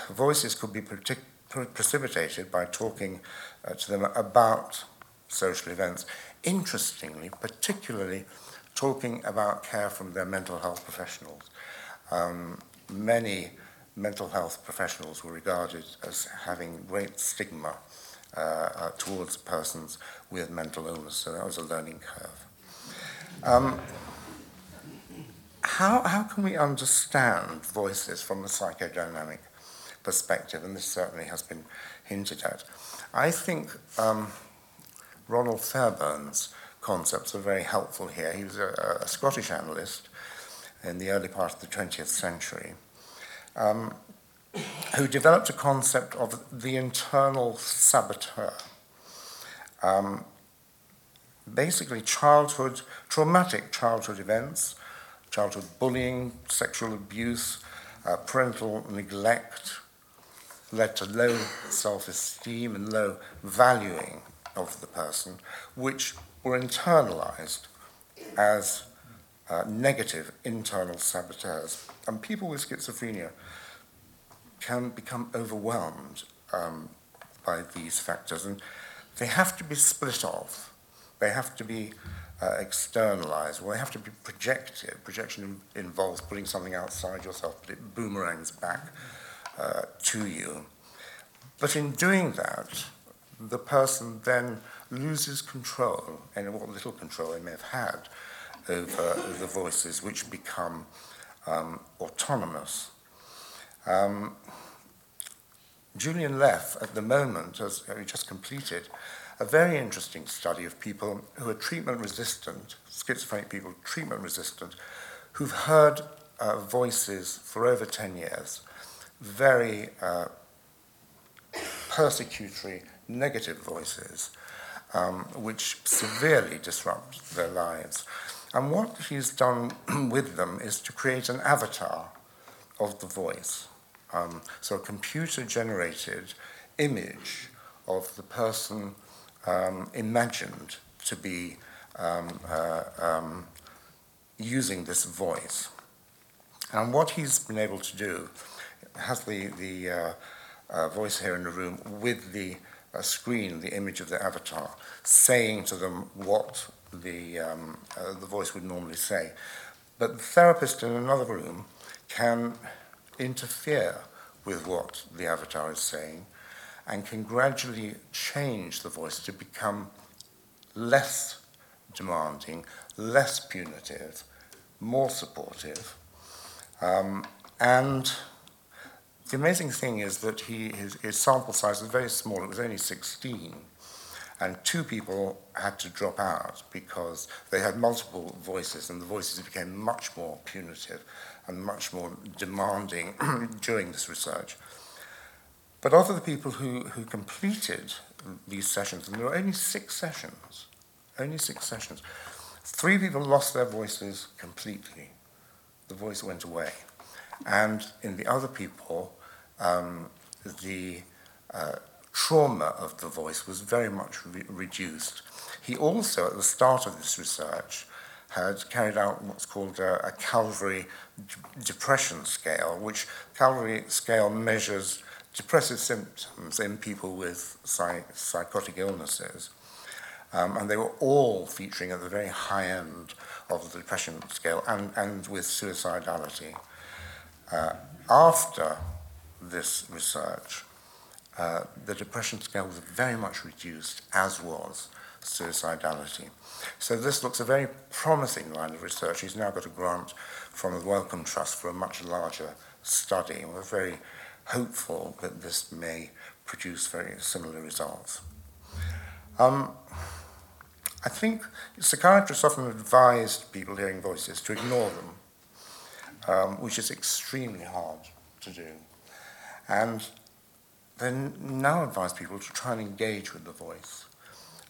voices could be precipitated by talking uh, to them about social events. Interestingly, particularly talking about care from their mental health professionals. Um, many mental health professionals were regarded as having great stigma uh, uh, towards persons with mental illness, so that was a learning curve. Um, how, how can we understand voices from a psychodynamic perspective? And this certainly has been hinted at. I think um, Ronald Fairbairn's concepts are very helpful here. He was a, a Scottish analyst in the early part of the 20th century, um, who developed a concept of the internal saboteur. Um, basically, childhood, traumatic childhood events, childhood bullying, sexual abuse, uh, parental neglect led to low self esteem and low valuing of the person, which were internalized as uh, negative internal saboteurs. And people with schizophrenia can become overwhelmed um, by these factors, and they have to be split off. They have to be uh, externalized, or they have to be projected. Projection involves putting something outside yourself, but it boomerangs back uh, to you. But in doing that, the person then loses control, and what little control they may have had over the voices, which become um, autonomous. Um, Julian Leff, at the moment, has just completed a very interesting study of people who are treatment resistant, schizophrenic people, treatment resistant, who've heard uh, voices for over 10 years, very uh, persecutory, negative voices, um, which severely disrupt their lives. And what he's done with them is to create an avatar of the voice. Um, so a computer generated image of the person um, imagined to be um, uh, um, using this voice. And what he's been able to do has the, the uh, uh, voice here in the room with the uh, screen, the image of the avatar, saying to them what the, um, uh, the voice would normally say. but the therapist in another room can interfere with what the avatar is saying and can gradually change the voice to become less demanding, less punitive, more supportive. Um, and the amazing thing is that he, his, his sample size was very small, it was only 16. And two people had to drop out because they had multiple voices, and the voices became much more punitive and much more demanding during this research. But of the people who, who completed these sessions, and there were only six sessions, only six sessions, three people lost their voices completely. The voice went away. And in the other people, um, the uh, trauma of the voice was very much re- reduced. He also, at the start of this research, had carried out what's called a, a Calgary d- depression scale, which Calgary scale measures depressive symptoms in people with psych- psychotic illnesses. Um, and they were all featuring at the very high end of the depression scale and, and with suicidality. Uh, after this research, uh, the depression scale was very much reduced, as was suicidality. So this looks a very promising line of research. He's now got a grant from the Wellcome Trust for a much larger study. We're very hopeful that this may produce very similar results. Um, I think psychiatrists often advise people hearing voices to ignore them, um, which is extremely hard to do. And they now advise people to try and engage with the voice,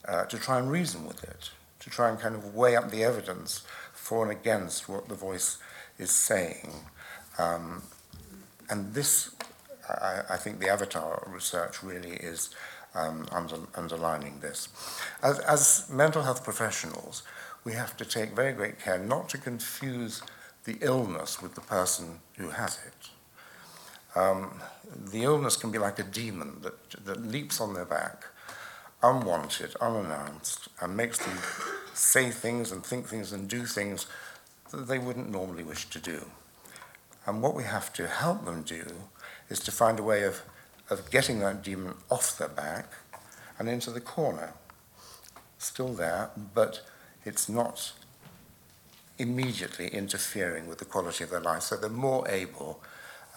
uh, to try and reason with it, to try and kind of weigh up the evidence for and against what the voice is saying. Um, and this, I, I think the avatar research really is um, under, underlining this. As, as mental health professionals, we have to take very great care not to confuse the illness with the person who has it. Um, the illness can be like a demon that, that leaps on their back, unwanted, unannounced, and makes them say things and think things and do things that they wouldn't normally wish to do. And what we have to help them do is to find a way of of getting that demon off their back and into the corner. Still there, but it's not immediately interfering with the quality of their life, so they're more able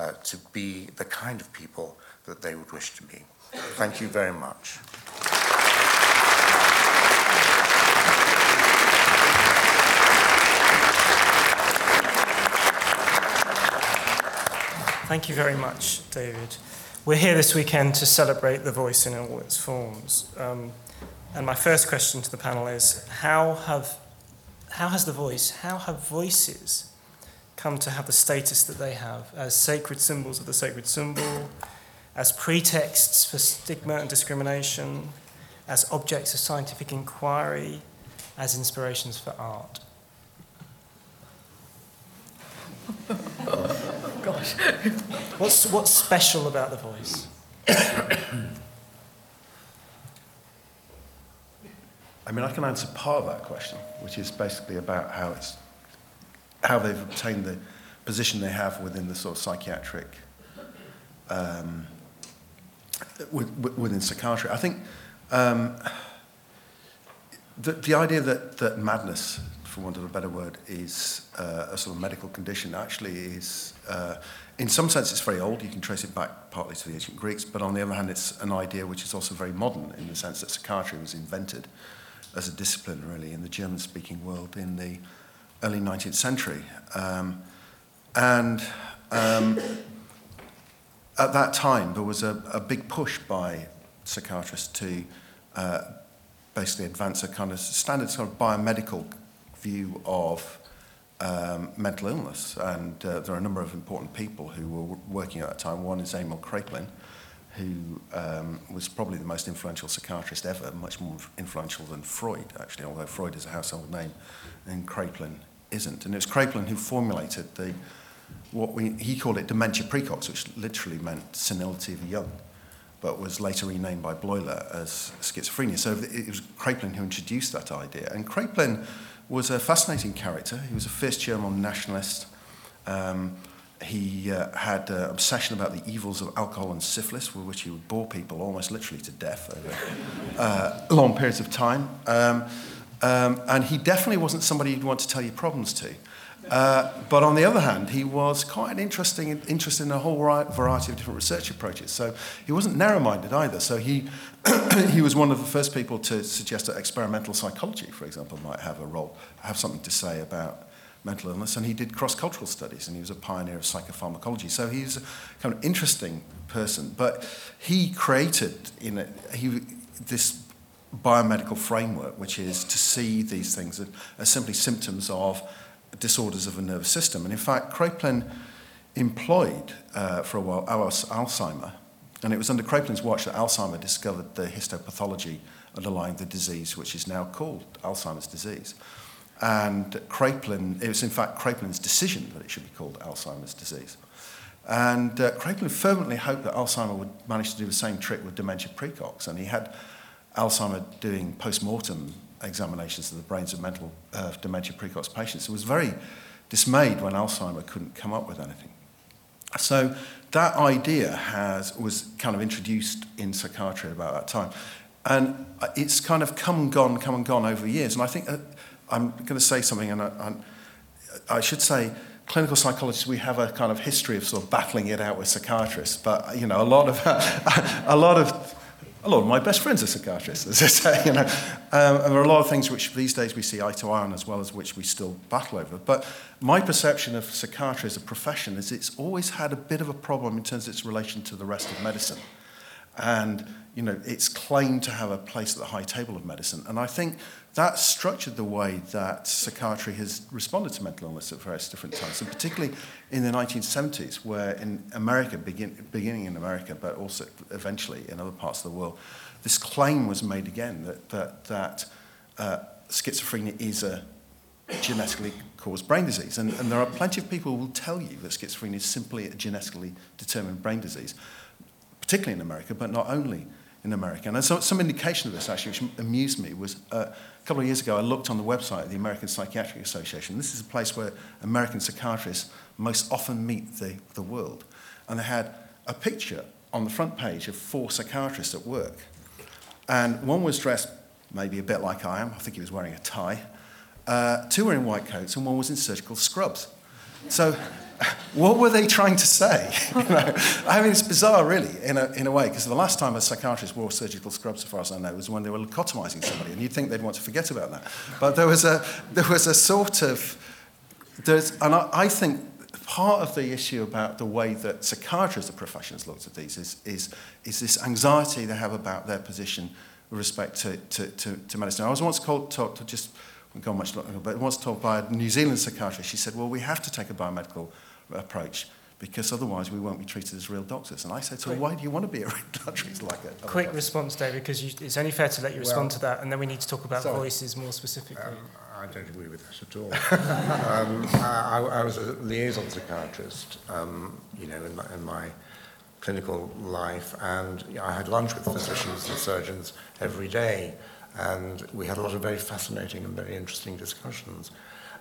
uh, to be the kind of people that they would wish to be. Thank you very much. Thank you very much, David. We're here this weekend to celebrate the voice in all its forms. Um, and my first question to the panel is how, have, how has the voice, how have voices come to have the status that they have as sacred symbols of the sacred symbol, as pretexts for stigma and discrimination, as objects of scientific inquiry, as inspirations for art? Gosh. What's, what's special about the voice? I mean, I can answer part of that question, which is basically about how it's how they've obtained the position they have within the sort of psychiatric um, within psychiatry. I think um, the, the idea that, that madness for want of a better word, is uh, a sort of medical condition actually is, uh, in some sense, it's very old. You can trace it back partly to the ancient Greeks, but on the other hand, it's an idea which is also very modern in the sense that psychiatry was invented as a discipline, really, in the German speaking world in the early 19th century. Um, and um, at that time, there was a, a big push by psychiatrists to uh, basically advance a kind of standard sort of biomedical view of um, mental illness. And uh, there are a number of important people who were working at that time. One is Emil Kraepelin, who um, was probably the most influential psychiatrist ever, much more influential than Freud, actually, although Freud is a household name, and Kraepelin isn't. And it was Kraepelin who formulated the what we, he called it dementia precox, which literally meant senility of the young. but was later renamed by Bleuler as schizophrenia. So it was Kraepelin who introduced that idea. And Kraepelin was a fascinating character. He was a first German nationalist. Um, he uh, had an obsession about the evils of alcohol and syphilis, with which he would bore people almost literally to death over uh, long periods of time. Um, um, and he definitely wasn't somebody you'd want to tell your problems to. Uh, but on the other hand, he was quite an interesting, interested in a whole variety of different research approaches. So he wasn't narrow-minded either. So he, he was one of the first people to suggest that experimental psychology, for example, might have a role, have something to say about mental illness. And he did cross-cultural studies, and he was a pioneer of psychopharmacology. So he's a kind of interesting person. But he created in a, he, this biomedical framework, which is to see these things as simply symptoms of disorders of the nervous system. And in fact, Kraepelin employed uh, for a while Alzheimer, and it was under Kraepelin's watch that Alzheimer discovered the histopathology underlying the disease, which is now called Alzheimer's disease. And Kraepelin, it was in fact Kraepelin's decision that it should be called Alzheimer's disease. And uh, Kraepelin fervently hoped that Alzheimer would manage to do the same trick with dementia precox, and he had Alzheimer doing post-mortem examinations of the brains of mental uh, dementia precox patients. It was very dismayed when Alzheimer couldn't come up with anything. So that idea has, was kind of introduced in psychiatry about that time. And it's kind of come and gone, come and gone over years. And I think uh, I'm going to say something, and I, I, I should say, clinical psychologists, we have a kind of history of sort of battling it out with psychiatrists. But, you know, a lot of, a lot of a lot of my best friends are psychiatrists, as I say, you know. Um, and there are a lot of things which these days we see eye to eye on, as well as which we still battle over. But my perception of psychiatry as a profession is it's always had a bit of a problem in terms of its relation to the rest of medicine. And, you know, it's claimed to have a place at the high table of medicine. And I think that structured the way that psychiatry has responded to mental illness at various different times, and particularly in the 1970s, where in America, begin, beginning in America, but also eventually in other parts of the world, this claim was made again that, that, that uh, schizophrenia is a genetically caused brain disease. And, and there are plenty of people who will tell you that schizophrenia is simply a genetically determined brain disease, particularly in America, but not only in America. And so, some indication of this, actually, which amused me, was uh, a couple of years ago, I looked on the website of the American Psychiatric Association. This is a place where American psychiatrists most often meet the, the world. And they had a picture on the front page of four psychiatrists at work. And one was dressed maybe a bit like I am. I think he was wearing a tie. Uh, two were in white coats and one was in surgical scrubs. So what were they trying to say? you know, I mean, it's bizarre, really, in a, in a way, because the last time a psychiatrist wore surgical scrubs, so far as I know, was when they were lobotomizing somebody, and you'd think they'd want to forget about that. But there was a, there was a sort of, there's, and I, I think part of the issue about the way that psychiatrists, the professions, looked at these is, is, is this anxiety they have about their position with respect to, to, to, to medicine. I was once called, talked to just, we go much longer, but once told by a New Zealand psychiatrist, she said, well, we have to take a biomedical approach because otherwise we won't be treated as real doctors. And I said, so Quick. why do you want to be around countries like that? Quick doctors? response, David, because you, it's only fair to let you well, respond to that, and then we need to talk about sorry. voices more specifically. Um, I don't agree with that at all. um, I, I, was a liaison psychiatrist, um, you know, in my, in my, clinical life, and I had lunch with physicians and surgeons every day, and we had a lot of very fascinating and very interesting discussions.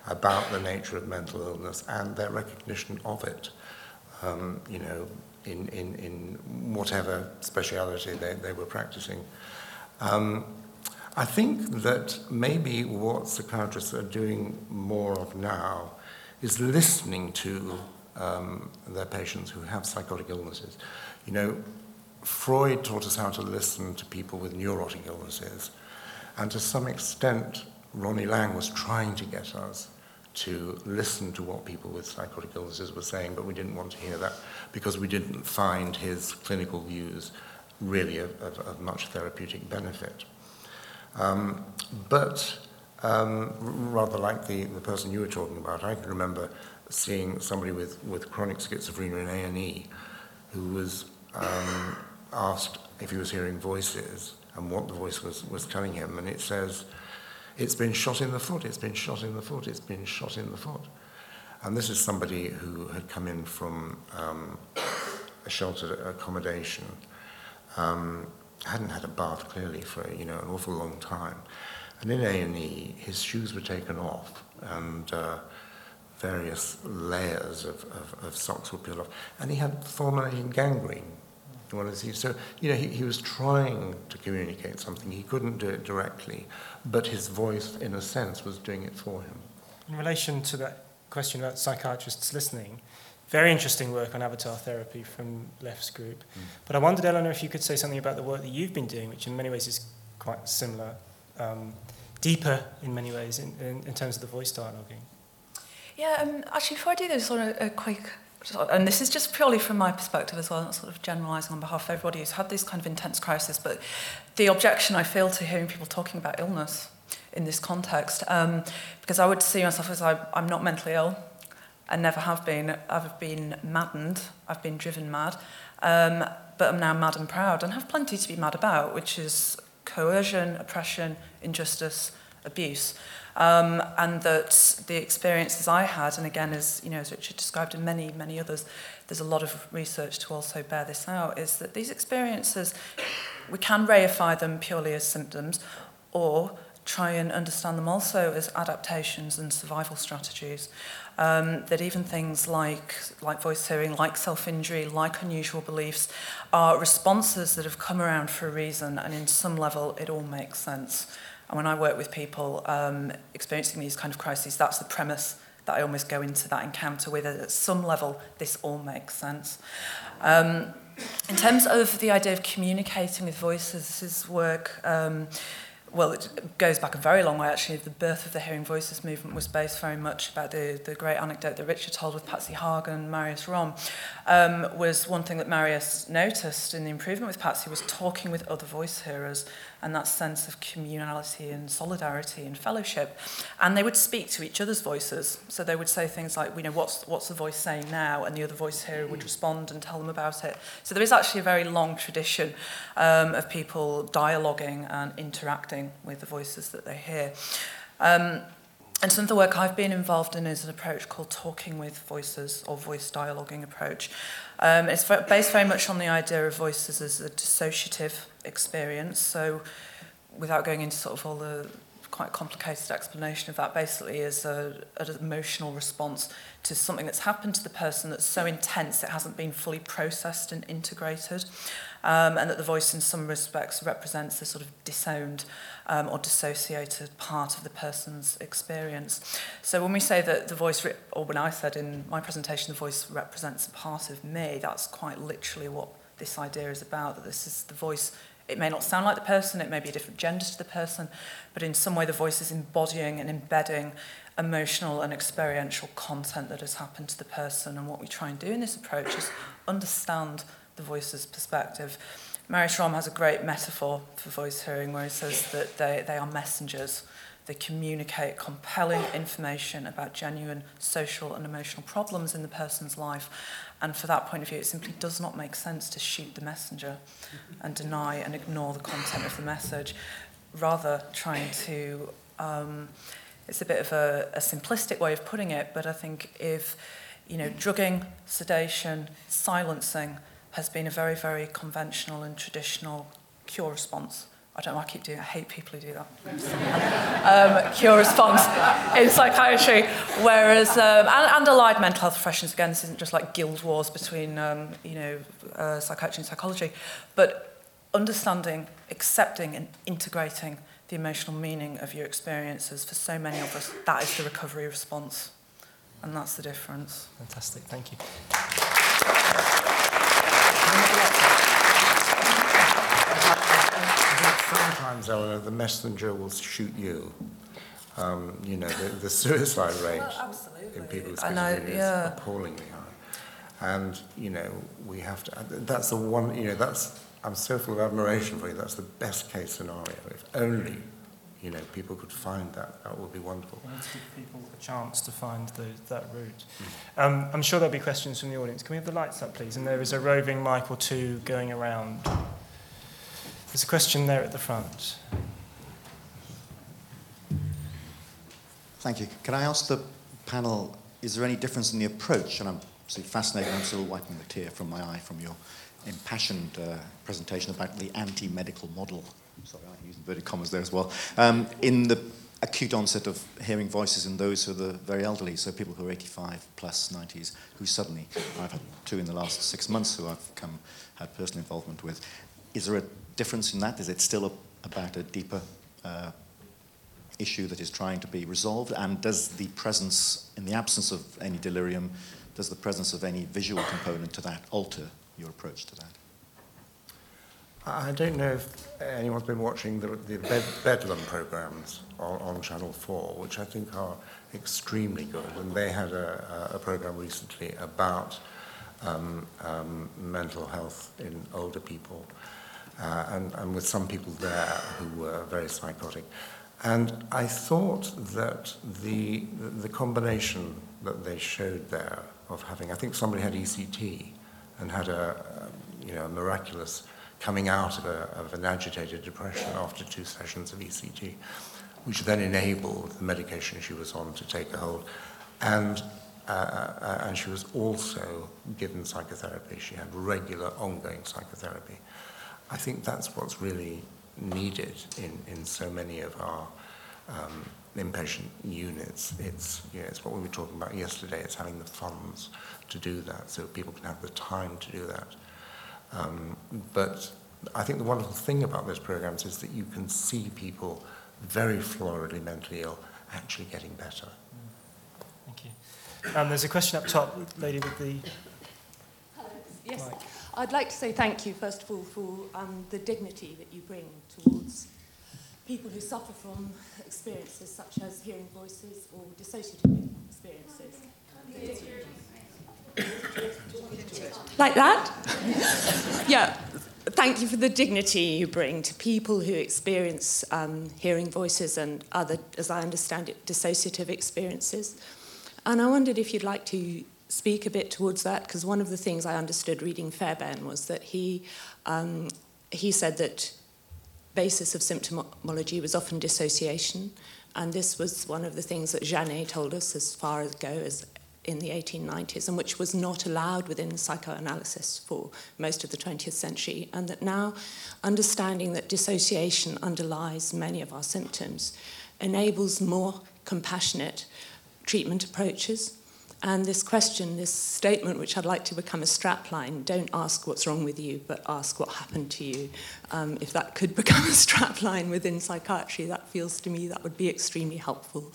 About the nature of mental illness and their recognition of it, um, you know, in, in, in whatever speciality they, they were practicing. Um, I think that maybe what psychiatrists are doing more of now is listening to um, their patients who have psychotic illnesses. You know, Freud taught us how to listen to people with neurotic illnesses, and to some extent, Ronnie Laing was trying to get us to listen to what people with psychotic illnesses were saying, but we didn't want to hear that because we didn't find his clinical views really of, of, of much therapeutic benefit. Um, but um, rather like the, the person you were talking about, I can remember seeing somebody with, with chronic schizophrenia in A&E who was um, asked if he was hearing voices and what the voice was, was telling him, and it says, it's been shot in the foot, it's been shot in the foot, it's been shot in the foot. And this is somebody who had come in from um, a sheltered accommodation Um, hadn't had a bath clearly for you know an awful long time, and in A and E, his shoes were taken off and uh, various layers of, of, of socks were peeled off, and he had fulminating gangrene. So you know he, he was trying to communicate something. He couldn't do it directly, but his voice, in a sense, was doing it for him. In relation to that question about psychiatrists listening, very interesting work on avatar therapy from Left's group. Mm. But I wondered, Eleanor, if you could say something about the work that you've been doing, which in many ways is quite similar, um, deeper in many ways in, in, in terms of the voice dialoguing. Yeah, um, actually, before I do this, I want to uh, quick and this is just purely from my perspective as well, not sort of generalizing on behalf of everybody who's had this kind of intense crisis, but the objection I feel to hearing people talking about illness in this context, um, because I would see myself as I, I'm not mentally ill. I never have been. I've been maddened. I've been driven mad. Um, but I'm now mad and proud and have plenty to be mad about, which is coercion, oppression, injustice, abuse. Um, and that the experiences I had, and again, as you know, as Richard described, and many, many others, there's a lot of research to also bear this out, is that these experiences, we can reify them purely as symptoms, or try and understand them also as adaptations and survival strategies. Um, that even things like, like voice hearing, like self-injury, like unusual beliefs are responses that have come around for a reason and in some level it all makes sense. And when I work with people um, experiencing these kind of crises, that's the premise that I almost go into that encounter with. At some level, this all makes sense. Um, in terms of the idea of communicating with voices, this is work. Um, well, it goes back a very long way actually. The birth of the Hearing Voices movement was based very much about the, the great anecdote that Richard told with Patsy Hagen and Marius Rom. Um, was one thing that Marius noticed in the improvement with Patsy was talking with other voice hearers and that sense of communality and solidarity and fellowship. And they would speak to each other's voices. So they would say things like, you know, what's, what's the voice saying now? And the other voice here would respond and tell them about it. So there is actually a very long tradition um, of people dialoguing and interacting with the voices that they hear. Um, And some of the work I've been involved in is an approach called talking with voices or voice dialoguing approach. Um, it's based very much on the idea of voices as a dissociative experience. So, without going into sort of all the quite complicated explanation of that, basically is a, an emotional response to something that's happened to the person that's so intense it hasn't been fully processed and integrated um, and that the voice in some respects represents a sort of disowned um, or dissociated part of the person's experience. So when we say that the voice, or when I said in my presentation, the voice represents a part of me, that's quite literally what this idea is about, that this is the voice it may not sound like the person, it may be a different gender to the person, but in some way the voice is embodying and embedding emotional and experiential content that has happened to the person. And what we try and do in this approach is understand the voice's perspective. Mary Schramm has a great metaphor for voice hearing where he says that they, they are messengers. They communicate compelling information about genuine social and emotional problems in the person's life. And for that point of view, it simply does not make sense to shoot the messenger and deny and ignore the content of the message. Rather, trying to. Um, it's a bit of a, a simplistic way of putting it, but I think if, you know, drugging, sedation, silencing, has been a very, very conventional and traditional cure response I don't know, I keep doing it. I hate people who do that. um, cure response in psychiatry. Whereas, um, and, and allied mental health professions, again, this isn't just like guild wars between, um, you know, uh, psychiatry and psychology, but understanding, accepting and integrating the emotional meaning of your experiences for so many of us, that is the recovery response. And that's the difference. Fantastic, thank you. Sometimes, Eleanor, the messenger will shoot you. Um, you know, the, the suicide rate well, in people with schizophrenia yeah. is appallingly high. And, you know, we have to, that's the one, you know, that's, I'm so full of admiration for you. That's the best case scenario. If only, you know, people could find that, that would be wonderful. Let's give people a chance to find the, that route. Mm. Um, I'm sure there'll be questions from the audience. Can we have the lights up, please? And there is a roving mic or two going around. There's a question there at the front. Thank you. Can I ask the panel, is there any difference in the approach? And I'm fascinated, I'm still wiping the tear from my eye from your impassioned uh, presentation about the anti-medical model. Sorry, I use inverted commas there as well. Um, in the acute onset of hearing voices in those who are the very elderly, so people who are 85 plus 90s, who suddenly, I've had two in the last six months who I've come had personal involvement with. Is there a difference in that? Is it still a, about a deeper uh, issue that is trying to be resolved? And does the presence, in the absence of any delirium, does the presence of any visual component to that alter your approach to that? I don't know if anyone's been watching the, the Bed, Bedlam programs on, on Channel 4, which I think are extremely good. And they had a, a program recently about um, um, mental health in older people, uh, and, and with some people there who were very psychotic. And I thought that the, the combination that they showed there of having, I think somebody had ECT and had a, you know, a miraculous coming out of, a, of an agitated depression after two sessions of ECT, which then enabled the medication she was on to take a hold. And, uh, uh, and she was also given psychotherapy. She had regular ongoing psychotherapy. I think that's what's really needed in, in so many of our um, inpatient units. It's, you know, it's what we were talking about yesterday. It's having the funds to do that so people can have the time to do that. Um, but I think the wonderful thing about those programs is that you can see people very floridly mentally ill actually getting better. Thank you. Um, there's a question up top, lady with the. Hello. Yes. Mike. I'd like to say thank you, first of all, for um, the dignity that you bring towards people who suffer from experiences such as hearing voices or dissociative experiences. Like that? yeah. Thank you for the dignity you bring to people who experience um, hearing voices and other, as I understand it, dissociative experiences. And I wondered if you'd like to speak a bit towards that, because one of the things I understood reading Fairbairn was that he, um, he said that basis of symptomology was often dissociation, and this was one of the things that Janet told us as far as go as in the 1890s and which was not allowed within psychoanalysis for most of the 20th century, and that now understanding that dissociation underlies many of our symptoms enables more compassionate treatment approaches. And this question, this statement, which I'd like to become a strapline don't ask what's wrong with you, but ask what happened to you. Um, if that could become a strapline within psychiatry, that feels to me that would be extremely helpful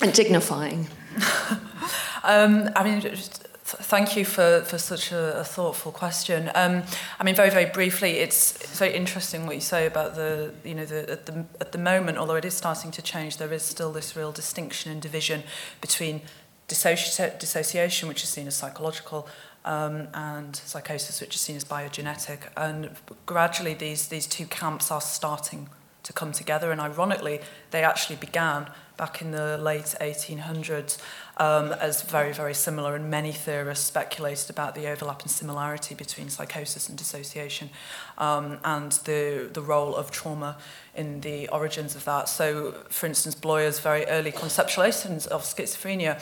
and dignifying. um, I mean, just, thank you for, for such a, a thoughtful question. Um, I mean, very, very briefly, it's, it's very interesting what you say about the, you know, the, at, the, at the moment, although it is starting to change, there is still this real distinction and division between dissoci dissociation, which is seen as psychological, um, and psychosis, which is seen as biogenetic. And gradually, these, these two camps are starting to come together. And ironically, they actually began back in the late 1800s um, as very, very similar. And many theorists speculated about the overlap and similarity between psychosis and dissociation um, and the, the role of trauma in the origins of that. So, for instance, Bloyer's very early conceptualizations of schizophrenia,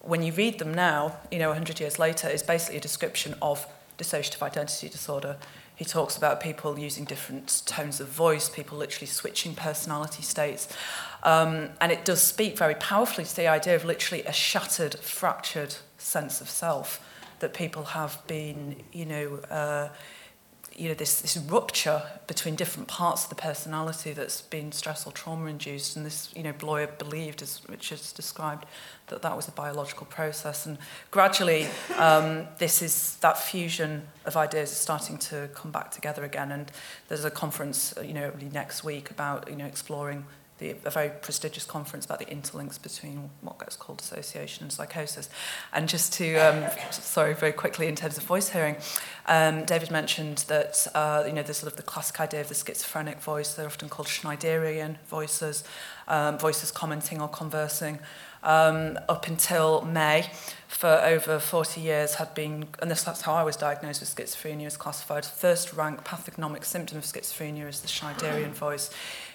when you read them now, you know, 100 years later, is basically a description of dissociative identity disorder He talks about people using different tones of voice, people literally switching personality states. Um, and it does speak very powerfully to the idea of literally a shattered, fractured sense of self that people have been, you know, uh, you know, this, this rupture between different parts of the personality that's been stress or trauma induced. And this, you know, Bloyer believed, as Richard's described, that that was a biological process. And gradually, um, this is that fusion of ideas is starting to come back together again. And there's a conference, you know, next week about, you know, exploring the, a very prestigious conference about the interlinks between what gets called association and psychosis. And just to, um, sorry, very quickly in terms of voice hearing, um, David mentioned that, uh, you know, the sort of the classic idea of the schizophrenic voice, they're often called Schneiderian voices, um, voices commenting or conversing um, up until May. For over 40 years, had been, and this, that's how I was diagnosed with schizophrenia, is classified first rank pathognomic symptom of schizophrenia is the Schneiderian voice.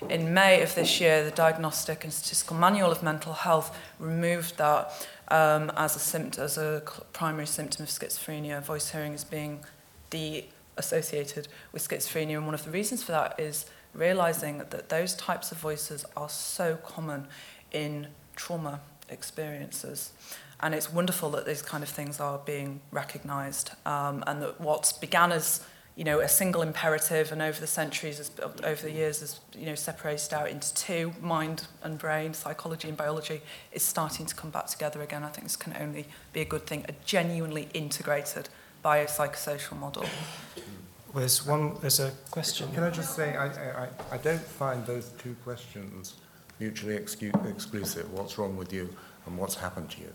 In May of this year, the Diagnostic and Statistical Manual of Mental Health removed that um, as a symptom, as a primary symptom of schizophrenia. Voice hearing is being de associated with schizophrenia. And one of the reasons for that is realizing that those types of voices are so common in trauma experiences. And it's wonderful that these kind of things are being recognized um, and that what began as you know, a single imperative and over the centuries, as, over the years, has you know, separated out into two, mind and brain, psychology and biology, is starting to come back together again. I think this can only be a good thing, a genuinely integrated biopsychosocial model. Well, there's one, there's a question. Can I just say, I, I, I don't find those two questions mutually excu- exclusive. What's wrong with you and what's happened to you?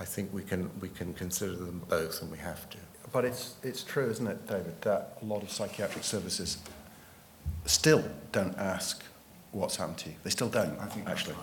I think we can, we can consider them both and we have to. But it's, it's true, isn't it, David, that a lot of psychiatric services still don't ask what's happened to you. They still don't, I think, actually.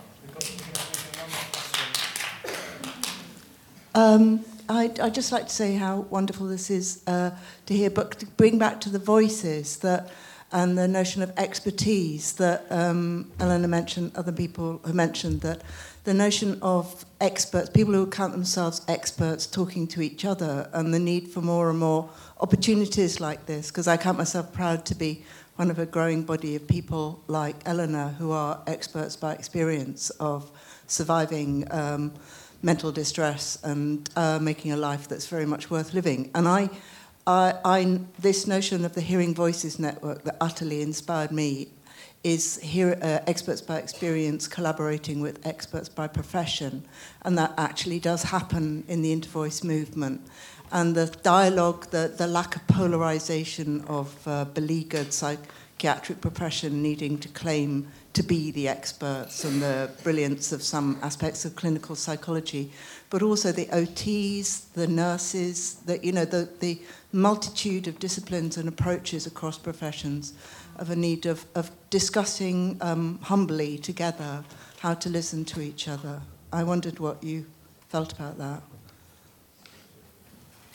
Um, I'd, I'd just like to say how wonderful this is uh, to hear, but to bring back to the voices that and the notion of expertise that um, Eleanor mentioned, other people have mentioned that the notion of experts, people who count themselves experts talking to each other, and the need for more and more opportunities like this, because I count myself proud to be one of a growing body of people like Eleanor who are experts by experience of surviving um, mental distress and uh, making a life that's very much worth living. And I, I, I, this notion of the Hearing Voices Network that utterly inspired me is here, uh, experts by experience collaborating with experts by profession, and that actually does happen in the intervoice movement. And the dialogue, the, the lack of polarization of uh, beleaguered psychiatric profession needing to claim to be the experts and the brilliance of some aspects of clinical psychology, but also the OTs, the nurses, the, you know, the, the multitude of disciplines and approaches across professions of a need of, of discussing um, humbly together how to listen to each other. I wondered what you felt about that.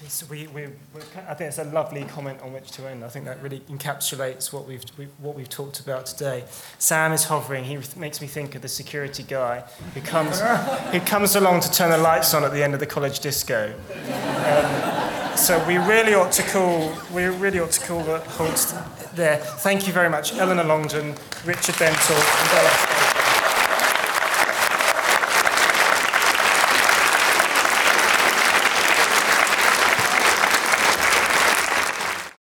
So we, we, I think it's a lovely comment on which to end. I think that really encapsulates what we've, we, what we've talked about today. Sam is hovering. He makes me think of the security guy who comes, who comes along to turn the lights on at the end of the college disco. Um, so we really ought to call, we really ought to call the halt there. Thank you very much, Eleanor Longden, Richard Bentall, and Bella.